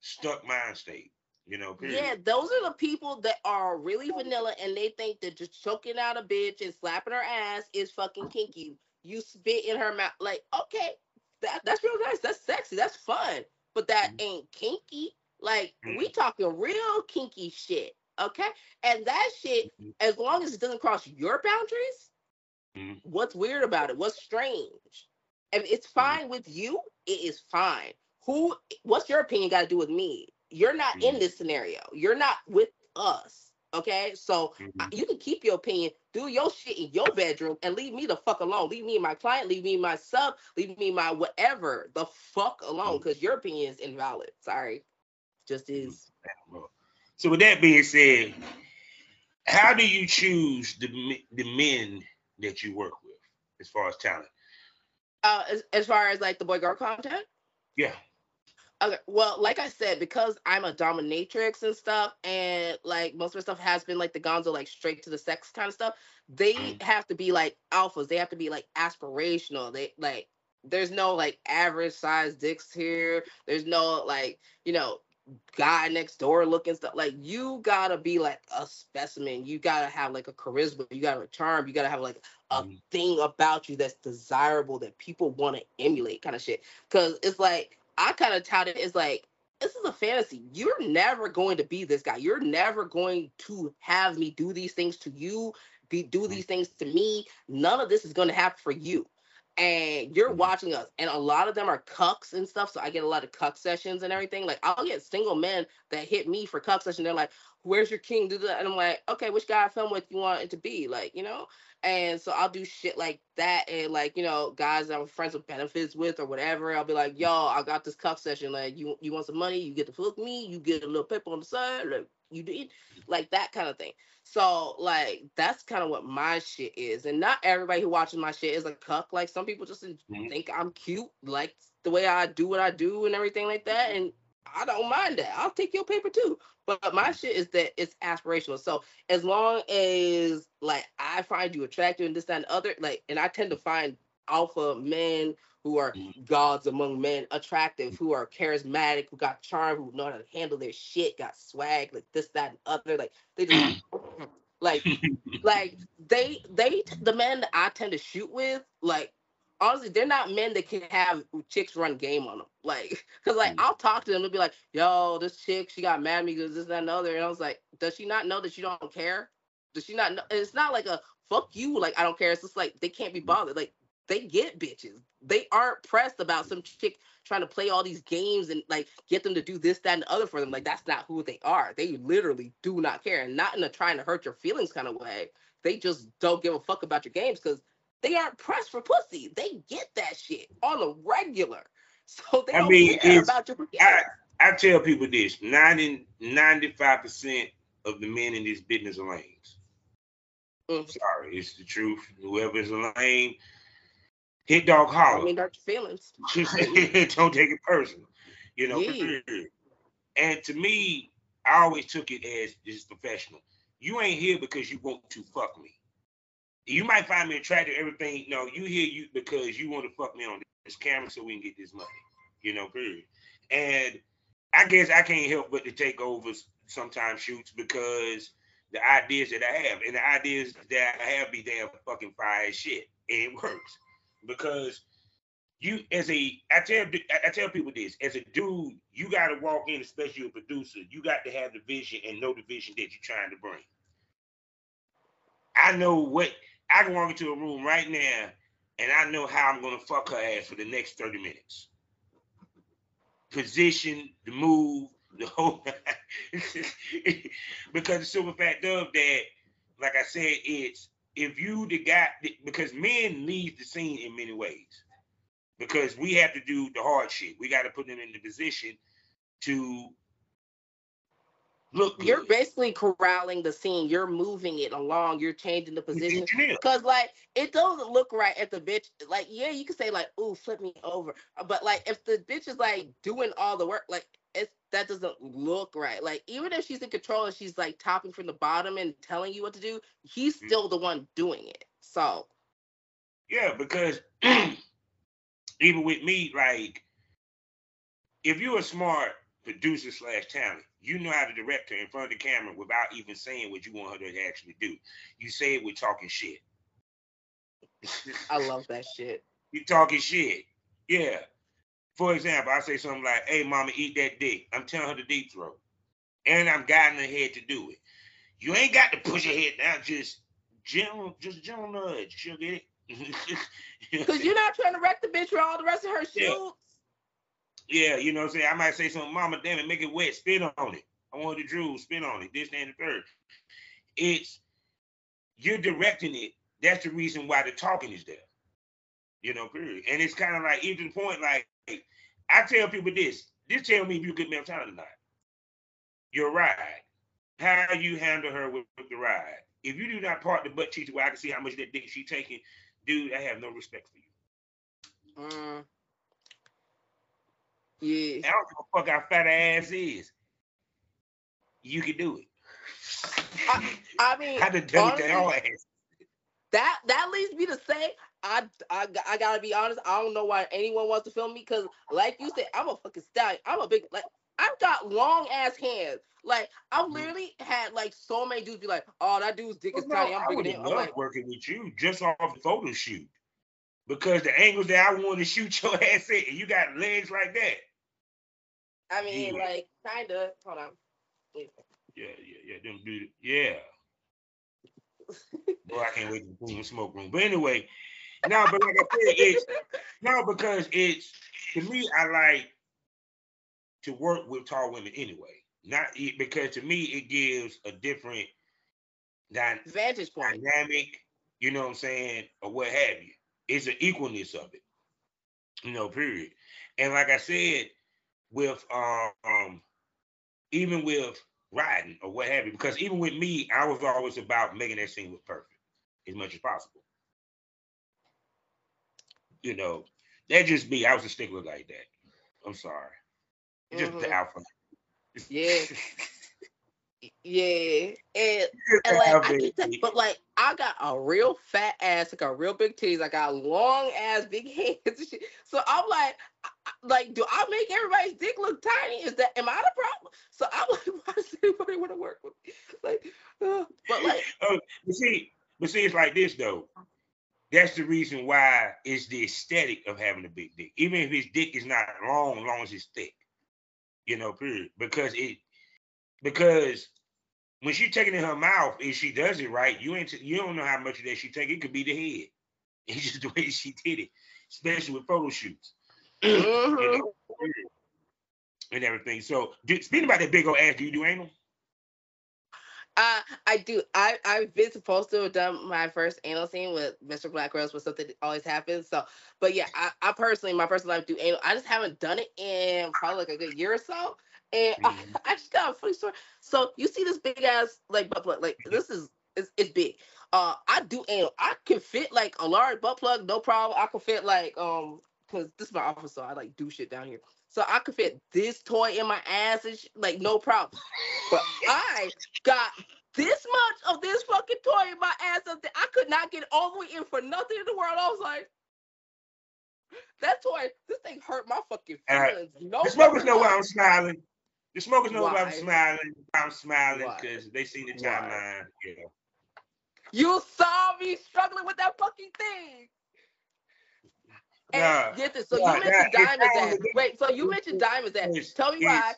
stuck mind state. You know, period. yeah, those are the people that are really vanilla and they think that just choking out a bitch and slapping her ass is fucking kinky. You spit in her mouth, like okay, that that's real nice, that's sexy, that's fun, but that mm-hmm. ain't kinky. Like mm-hmm. we talking real kinky shit. Okay. And that shit, Mm-hmm. as long as it doesn't cross your boundaries, what's weird about it? What's strange? If it's Mm-hmm. fine with you, it is fine. Who what's your opinion got to do with me? You're not in Mhm. this scenario. You're not with us. Okay. So Mhm. I- you can keep your opinion, do your shit in your bedroom, and leave me the fuck alone. Leave me my client, leave me my sub, leave me my whatever the fuck alone, because your opinion is invalid. Sorry. Just Mm-hmm. is. So with that being said, how do you choose the the men that you work with as far as talent? Uh as, as far as like the boy girl content. Yeah. Okay, well, like I said, because I'm a dominatrix and stuff, and like most of my stuff has been like the gonzo, like straight to the sex kind of stuff, they Mhm. have to be like alphas. They have to be like aspirational. They like there's no like average size dicks here. There's no like, you know, guy next door looking stuff. Like you gotta be like a specimen. You gotta have like a charisma. You gotta have a charm. You gotta have like a Mhm. thing about you that's desirable that people want to emulate, kind of shit. Cause it's like I kind of touted it as like this is a fantasy. You're never going to be this guy. You're never going to have me do these things to you, be do these things to me. None of this is going to happen for you. And you're Mhm. watching us, and a lot of them are cucks and stuff. So I get a lot of cuck sessions and everything. Like I'll get single men that hit me for cuck session. They're like, "Where's your king?" Do that, and I'm like, "Okay, which guy I film with you want it to be?" Like, you know. And so I'll do shit like that, and like you know, guys that I'm friends with benefits with or whatever. I'll be like, "Yo, I got this cuck session. Like, you you want some money? You get to fuck me. You get a little paper on the side. Like, you did like that kind of thing." So like that's kind of what my shit is, and not everybody who watches my shit is a cuck. Like some people just Mhm. think I'm cute, like the way I do what I do and everything like that, and I don't mind that. I'll take your paper too. But my shit is that it's aspirational. So as long as like I find you attractive and this that, and other, like, and I tend to find alpha men who are Mhm. gods among men, attractive, who are charismatic, who got charm, who know how to handle their shit, got swag, like this, that, and other. Like they just like like they they the men that I tend to shoot with, like honestly, they're not men that can have chicks run game on them. Like, cause like Mm. I'll talk to them and be like, yo, this chick, she got mad at me because this, that, and the other. And I was like, does she not know that you don't care? Does she not know? and It's not like a fuck you, like I don't care. It's just like they can't be bothered. Like they get bitches. They aren't pressed about some chick trying to play all these games and like get them to do this, that, and the other for them. Like that's not who they are. They literally do not care, and not in a trying to hurt your feelings kind of way. They just don't give a fuck about your games because they aren't pressed for pussy. They get that shit on a regular. So they I don't mean, care about your I, I tell people this 90, 95% of the men in this business are lames. Mm. Sorry, it's the truth. Whoever's a lame, hit dog I holler. mean, hurt your feelings. Don't take it personal. You know, Yeah. and to me, I always took it as just professional. You ain't here because you want to fuck me. You might find me attractive, everything. No, you here you because you want to fuck me on this camera so we can get this money. You know, period. And I guess I can't help but to take over sometimes shoots because the ideas that I have and the ideas that I have be damn fucking fire as shit. And it works because you as a I tell I tell people this as a dude, you got to walk in, especially a producer. You got to have the vision and know the vision that you're trying to bring. I know what I can walk into a room right now, and I know how I'm gonna fuck her ass for the next 30 minutes. Position, the move, the whole because the simple fact of that, like I said, it's if you the guy because men leave the scene in many ways because we have to do the hard shit. We got to put them in the position to look. You're basically corralling the scene. You're moving it along. You're changing the position. Cause like it doesn't look right at the bitch. Like yeah, you can say like, "Ooh, flip me over," but like if the bitch is like doing all the work, like it's that doesn't look right. Like even if she's in control and she's like topping from the bottom and telling you what to do, he's Mhm. still the one doing it. So Yeah, because even with me, like, if you're a smart producer slash talent, you know how to direct her in front of the camera without even saying what you want her to actually do. You say it with talking shit. I love that shit. you talking shit. Yeah. For example, I say something like, hey mama, eat that dick. I'm telling her to deep throat. And I'm guiding her head to do it. You ain't got to push your head down. Just gentle, just gentle nudge. She'll get it. Because you're not trying to wreck the bitch for all the rest of her shoots. Yeah. Yeah, you know what I'm saying? I might say something, mama, damn it, make it wet, spit on it. I want the drool, spit on it, this, that, and the third. It's you're directing it. That's the reason why the talking is there. You know, period. And it's kind of like even the point, like I tell people this. This tell me if you get me time or not. Your ride. How you handle her with, with the ride. If you do not part the butt cheeks where I can see how much that dick she taking, dude, I have no respect for you. Mm. Yeah. I don't give a fuck how fat her ass is. You can do it. I, I mean, devil honestly, that ass. that that leads me to say I, I I gotta be honest. I don't know why anyone wants to film me because, like you said, I'm a fucking stallion. I'm a big like I've got long ass hands. Like I've Mm. literally had like so many dudes be like, "Oh, that dude's dick is Well, no, tiny. I'm I would than." have him." I'm like, working with you just off the photo shoot. Because the angles that I want to shoot your ass at, and you got legs like that. I mean, Yeah. like kinda. Hold on. Wait. Yeah, yeah, yeah. Them do yeah. Boy, I can't wait to the smoke room. But anyway, now, but like I said, it's no because it's to me, I like to work with tall women anyway. Not because to me it gives a different dy- Vantage point. dynamic, you know what I'm saying, or what have you. It's an equalness of it. You know, period. And like I said, with um even with riding or what have you, because even with me, I was always about making that scene look perfect as much as possible. You know, that just me. I was a stickler like that. I'm sorry. Just the alpha. Yeah. Yeah, and And like. I get that, but like I got a real fat ass, like a real big titties. I got long ass, big hands. So I'm like, I- I- like, do I make everybody's dick look tiny? Is that am I the problem? So I'm like, why does anybody want to work with me? Like, uh, but like, Oh, but see, but see, it's like this though. That's the reason why it's the aesthetic of having a big dick. Even if his dick is not long, long as it's thick. You know, period. Because it because when she taking it in her mouth, if she does it right, you ain't you don't know how much of that she take. It could be the head. It's just the way she did it, especially with photo shoots. Mhm. and everything. So, do, speaking about that big old ass, do you do anal? Uh, I do. I I've been supposed to have done my first anal scene with Mr. Black Rose, but something always happens. So, but yeah, I, I personally, my personal life, do anal. I just haven't done it in probably like a good year or so. And I. I just got a funny story. So you see this big ass like butt plug, like this is it's, it's big. Uh, I do anal. I can fit like a large butt plug, no problem. I can fit like um, cause this is my office, so I like do shit down here. So I could fit this toy in my ass and sh- like no problem. But I got this much of this fucking toy in my ass up there. I could not get all the way in for nothing in the world. I was like, that toy, this thing hurt my fucking feelings. no The smokers know why I'm smiling. The smokers know why I'm smiling. I'm smiling because they see the timeline. Yeah. You saw me struggling with that fucking thing. And Nah, get this. So nah, you mentioned nah, diamonds ass. Wait, so you mentioned diamonds ass. Tell me why.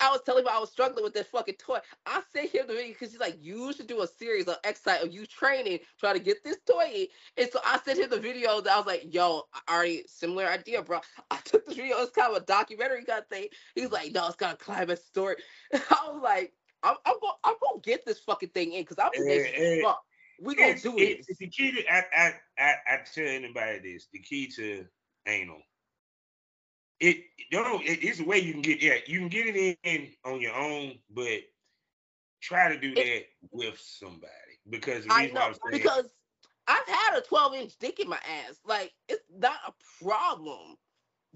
I was telling him I was struggling with this fucking toy. I sent him the video because he's like, you should do a series of X of you training, trying to get this toy in. And so I sent him the video that I was like, yo, I already similar idea, bro. I took the video, it's kind of a documentary kind of thing. He's like, no, it's got a climax story. I was like, I'm, I'm gonna I'm gonna get this fucking thing in because I'm eh, fuck. We gonna it's, do it's, this. the key to I, I I I tell anybody this. The key to anal. It don't. It, it's a way you can get. Yeah, you can get it in on your own, but try to do that with somebody because I know, I because I've had a 12 inch dick in my ass. Like it's not a problem.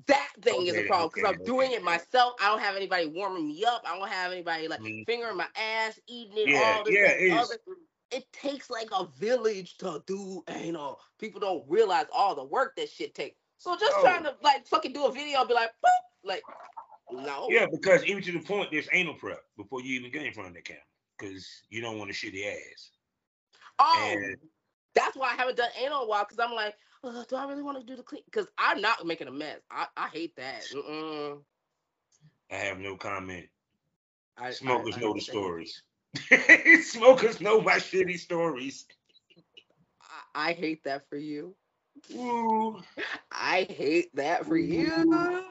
That thing is a problem because okay, I'm doing it myself. I don't have anybody warming me up. I don't have anybody like Mhm. fingering my ass, eating it, Yeah, all this. yeah, other. It takes like a village to do anal. People don't realize all the work that shit takes. So just Oh. trying to like fucking do a video and be like, boop, like, no. Yeah, because even to the point, there's anal prep before you even get in front of the camera, because you don't want a shitty ass. Oh, And- that's why I haven't done anal in a while because I'm like, uh, do I really want to do the clean? Because I'm not making a mess. I, I hate that. Mm-mm. I have no comment. I, Smokers I- I know the stories. Smokers know my shitty stories. I hate that for you. Ooh. I hate that for you.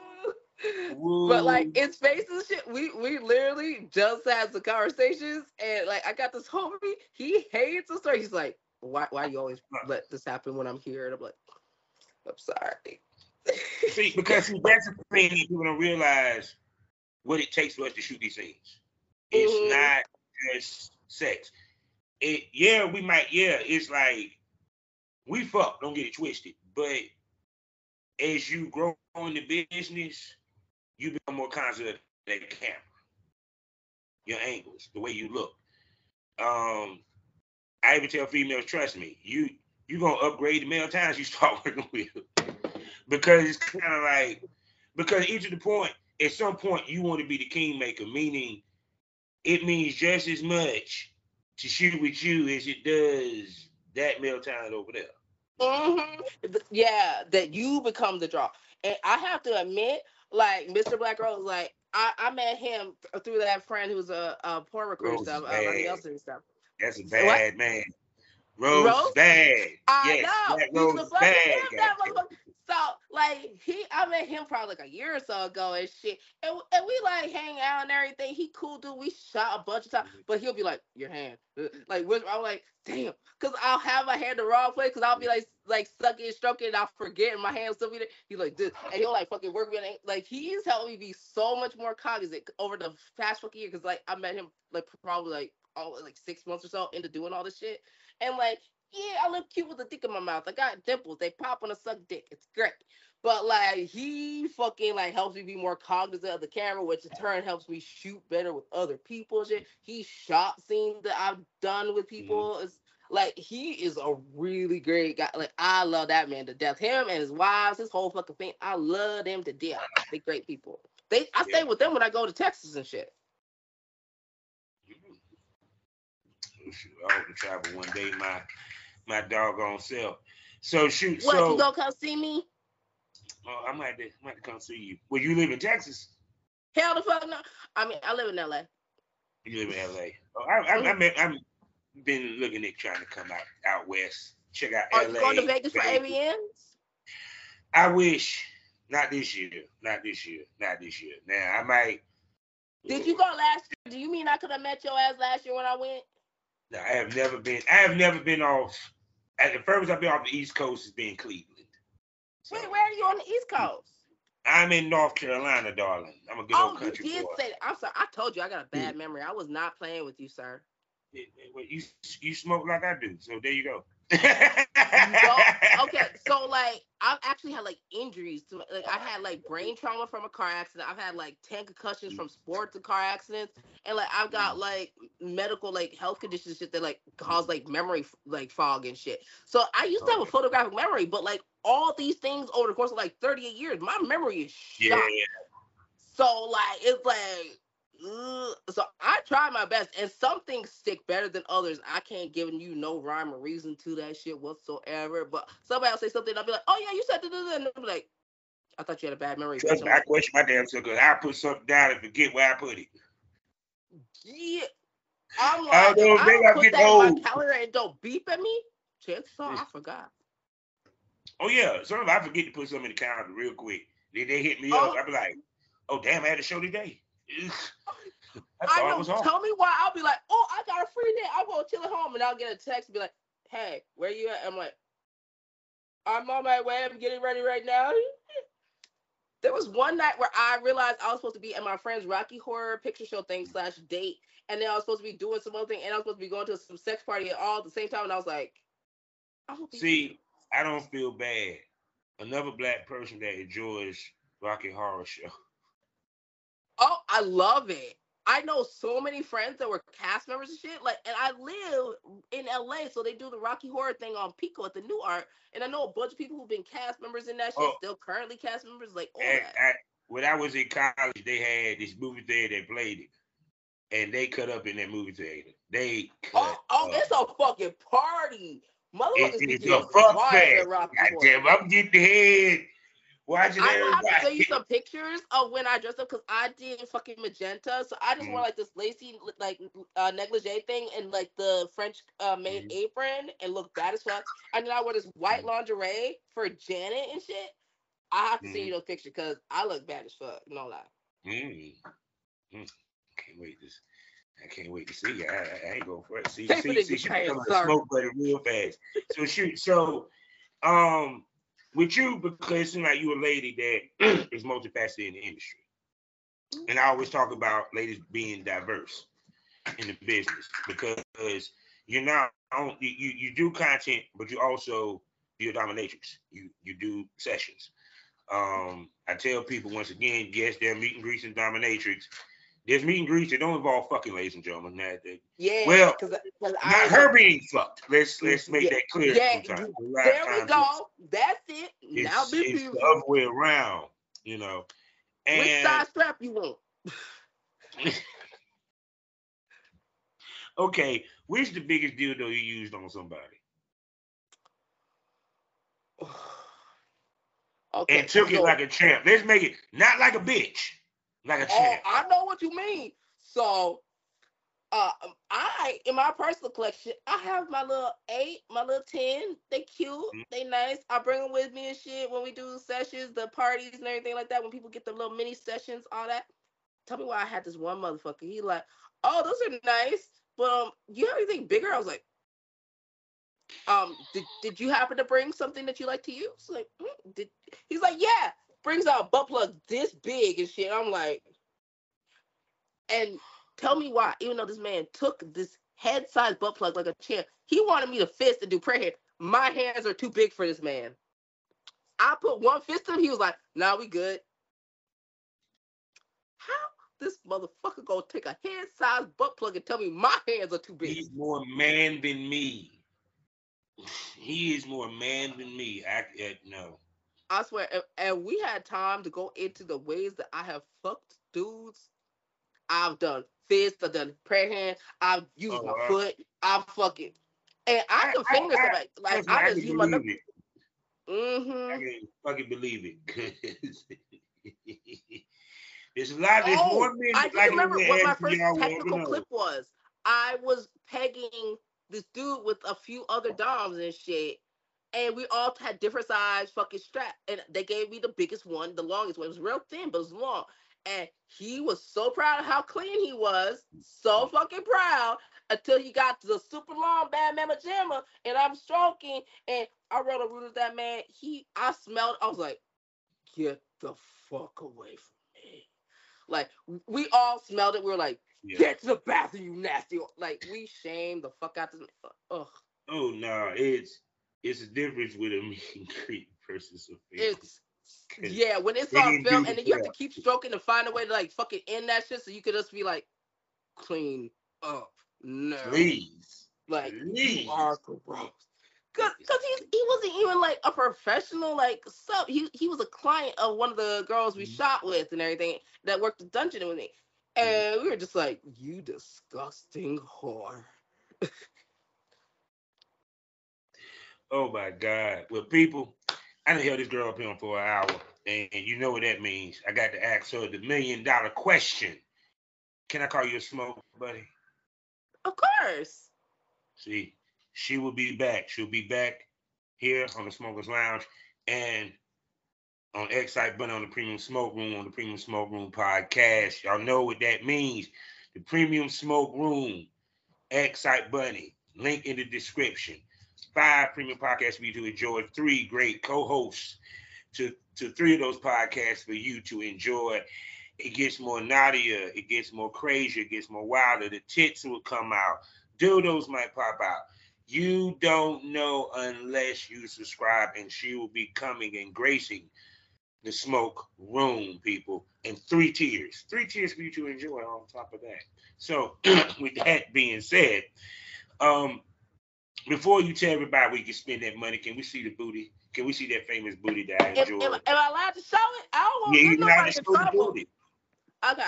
But like it's faces shit. We we literally just had the conversations and like I got this homie, he hates the story. He's like, why why you always let this happen when I'm here? And I'm like, I'm sorry. see, because see, that's the thing people don't realize what it takes for us to shoot these scenes. It's mm-hmm. not just sex. It yeah, we might, yeah, it's like we fuck, don't get it twisted. But as you grow in the business, you become more conscious of that camera, your angles, the way you look. Um, I even tell females, trust me, you you gonna upgrade the male times you start working with, because it's kind of like because each of the point, at some point, you want to be the kingmaker, meaning it means just as much to shoot with you as it does that male talent over there. Mm-hmm. Yeah, that you become the draw. And I have to admit, like Mr. Black Rose, like I, I met him through that friend who's a, a porn recruiter stuff, uh, and stuff. That's a bad what? man. Rose, Rose bad. I yes, know. Black Rose bad. So like he, I met him probably like a year or so ago and shit, and, and we like hang out and everything. He cool dude. We shot a bunch of times, mm-hmm. but he'll be like, "Your hand," uh, like I'm like, "Damn," because I'll have my hand the wrong place because I'll be like like sucking, stroking, and I'll forget, and my hand still be there. He's like this, and he'll like fucking work with it. Like he's helped me be so much more cognizant over the past fucking year because like I met him like probably like all like six months or so into doing all this shit, and like yeah, I look cute with a dick in my mouth. I got dimples. They pop when I suck dick. It's great. But like he fucking like helps me be more cognizant of the camera, which in turn helps me shoot better with other people. Shit. He shot scenes that I've done with mm-hmm. people. Mm-hmm. It's like he is a really great guy. Like I love that man to death. Him and his wives, his whole fucking thing. I love them to death. They great people. They I yeah. stay with them when I go to Texas and shit. I hope to travel one day. My my doggone self. So shoot. What so, you gonna come see me? Oh, I might to, might come see you. Well, you live in Texas. Hell the fuck no. I mean, I live in LA. You live in LA. Oh, I, I, I mm-hmm. mean, I'm been looking at trying to come out out west. Check out Are LA. you going to Vegas for AVNs? I wish. Not this year. Not this year. Not this year. Now I might. Did you go last year? Do you mean I could have met your ass last year when I went? No, I have never been. I have never been off at the furthest I've been off the East Coast has been Cleveland. So, Wait, where are you on the East Coast? I'm in North Carolina, darling. I'm a good oh, old country you did boy. say that. I'm sorry. I told you I got a bad memory. I was not playing with you, sir. You you smoke like I do, so there you go no, okay, so like I've actually had like injuries to like I had like brain trauma from a car accident. I've had like 10 concussions from sports and car accidents. And like I've got like medical like health conditions shit that like cause like memory like fog and shit. So I used to have a photographic memory, but like all these things over the course of like 38 years, my memory is shot. Yeah. So like it's like so I try my best, and some things stick better than others. I can't give you no rhyme or reason to that shit whatsoever. But somebody will say something, I'll be like, "Oh yeah, you said that," and I'll be like, "I thought you had a bad memory." Trust me, I question my damn self because I put something down and forget where I put it. Yeah, I'm like, I don't know, I don't put that old. in my calendar and don't beep at me. Chances are I forgot. Oh yeah, sometimes I forget to put something in the calendar real quick. Then they hit me oh. up. I'll be like, "Oh damn, I had a show today." I know. Tell me why. I'll be like, oh, I got a free day. I'll go chill at home, and I'll get a text and be like, hey, where you at? I'm like, I'm on my way. I'm getting ready right now. there was one night where I realized I was supposed to be at my friend's Rocky Horror Picture Show thing slash date, and then I was supposed to be doing some other thing, and I was supposed to be going to some sex party at all at the same time, and I was like, I see, I don't feel bad. Another black person that enjoys Rocky Horror Show. Oh, I love it. I know so many friends that were cast members and shit. Like, and I live in LA, so they do the Rocky Horror thing on Pico at the Nuart, And I know a bunch of people who've been cast members in that shit, oh, still currently cast members. Like, all that. I, when I was in college, they had this movie theater that played it, and they cut up in that movie theater. They cut. Oh, oh it's a fucking party. Motherfuckers it's, it's a fuck fest. Goddamn, I'm getting the head Watching I will have to show you some pictures of when I dressed up because I did fucking magenta. So I just wore Mhm. like this lacy like uh, negligee thing and like the French uh, maid Mhm. apron and looked bad as fuck. And then I wore this white Mhm. lingerie for Janet and shit. I have to see Mhm. you those pictures because I look bad as fuck. No lie. Mm. Mm. Can't wait to. I can't wait to see you. I, I, I ain't going for it. See, Tape see, see, she pants, becoming a sir. smoke buddy real fast. So shoot, so um, with you because it seems like you're a lady that is multifaceted in the industry, and I always talk about ladies being diverse in the business because you're not you, you do content, but you also you're dominatrix. You you do sessions. Um, I tell people once again, yes, they're meet and greets and dominatrix. There's meet and greets that don't involve fucking, ladies and gentlemen. That, that- Yeah. Well, because not her being fucked. Let's let's make Yeah, that clear. yeah, sometimes. you- A lot of There we go. That's it. It's, now be it's beautiful. the other way around, you know. Which side strap you want? okay, which the biggest dildo you used on somebody? okay. and took it like a champ. Let's make it not like a bitch, like a Oh. I know what you mean. So, uh, I in my personal collection, I have my little eight, my little ten. They cute, Mhm. they nice. I bring them with me and shit when we do sessions, the parties and everything like that. When people get the little mini sessions, all that. Tell me why I had this one motherfucker. He like, oh, those are nice, but um, you have anything bigger? I was like, um, did, did you happen to bring something that you like to use? Like, "Hmm, did he's like, yeah, brings out butt plug this big and shit. I'm like, and tell me why, even though this man took this head sized butt plug like a champ, he wanted me to fist and do prayer. My hands are too big for this man. I put one fist in he was like, nah, we good. How this motherfucker gonna take a head sized butt plug and tell me my hands are too big? He's more man than me. He is more man than me. I, uh, no. I swear, and, and we had time to go into the ways that I have fucked dudes. I've done fist, I've done prayer hand, I've used Oh, my wow. foot, I've fucking, and I can I- finger I- somebody. Like I I just can use my. believe it. I Mm-hmm. can fucking believe it. There's a lot. There's Oh, more men I like remember what my first technical clip was. I was pegging this dude with a few other doms and shit. And we all had different size fucking strap. And they gave me the biggest one, the longest one. It was real thin, but it was long. And he was so proud of how clean he was. So fucking proud until he got the super long bad mama jamma. And I'm stroking. And I wrote a root of that man. He I smelled, I was like, get the fuck away from me. Like we all smelled it. We were like, Yeah. get to the bathroom, you nasty. Like we shamed the fuck out of this. Ugh. Oh no, it's it's a difference with a meet and greet versus a face. It's yeah, when it's on film and then you have to keep stroking to find a way to like fucking end that shit so you could just be like clean up. No. Please, Like please. you are gross. Cause, cause he's he wasn't even like a professional like sub. He he was a client of one of the girls we Mhm. shot with and everything that worked the dungeon with me. And we were just like, you disgusting whore. Oh my God. Well, people, I done held this girl up here for an hour, and, and you know what that means. I got to ask her the million dollar question. Can I call you a smoke, buddy? Of course. See, she will be back. She'll be back here on the Smokers Lounge and on XSiteBunny on the Premium Smoke Room on the Premium Smoke Room podcast. Y'all know what that means. The Premium Smoke Room, XSiteBunny, link in the description. Five premium podcasts for you to enjoy. Three great co-hosts to, to three of those podcasts for you to enjoy. It gets more naughtier, it gets more crazier, it gets more wilder. The tits will come out, dildos might pop out. You don't know unless you subscribe, and she will be coming and gracing the smoke room, people, in three tiers. Three tiers for you to enjoy on top of that. So, with that being said, um, before you tell everybody we can spend that money, can we see the booty? Can we see that famous booty that I enjoy? am, am I allowed to show it? I don't want yeah, to you can nobody show the booty. Okay.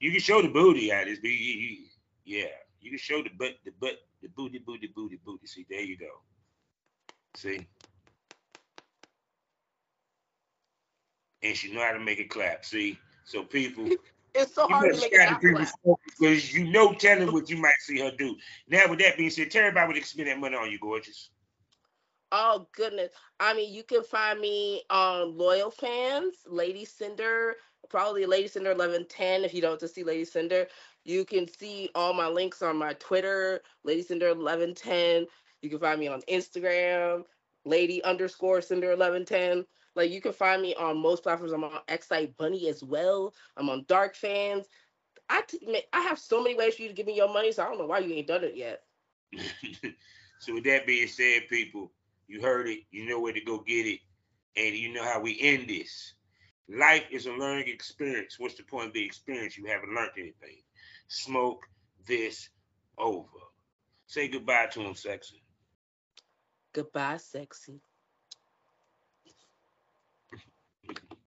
You can show the booty at this. Yeah, you can show the butt, the butt, the booty, booty, booty, booty. See, there you go. See, and she know how to make it clap. See, so people. It's so hard to make it clap. Because you know telling what you might see her do. Now, with that being said, tell everybody to spend that money on you, gorgeous. Oh goodness. I mean, you can find me on Loyal Fans, Lady Cinder, probably Lady Cinder 1110 if you don't to see Lady Cinder. You can see all my links on my Twitter, Lady Cinder 1110. You can find me on Instagram, Lady underscore Cinder 1110. Like you can find me on most platforms. I'm on XSiteBunny as well. I'm on Dark Fans. I, t- I have so many ways for you to give me your money, so I don't know why you ain't done it yet. so with that being said, people, you heard it. You know where to go get it. And you know how we end this. Life is a learning experience. What's the point of the experience? You haven't learned anything. Smoke This Ova. Say goodbye to him, sexy. Goodbye, sexy.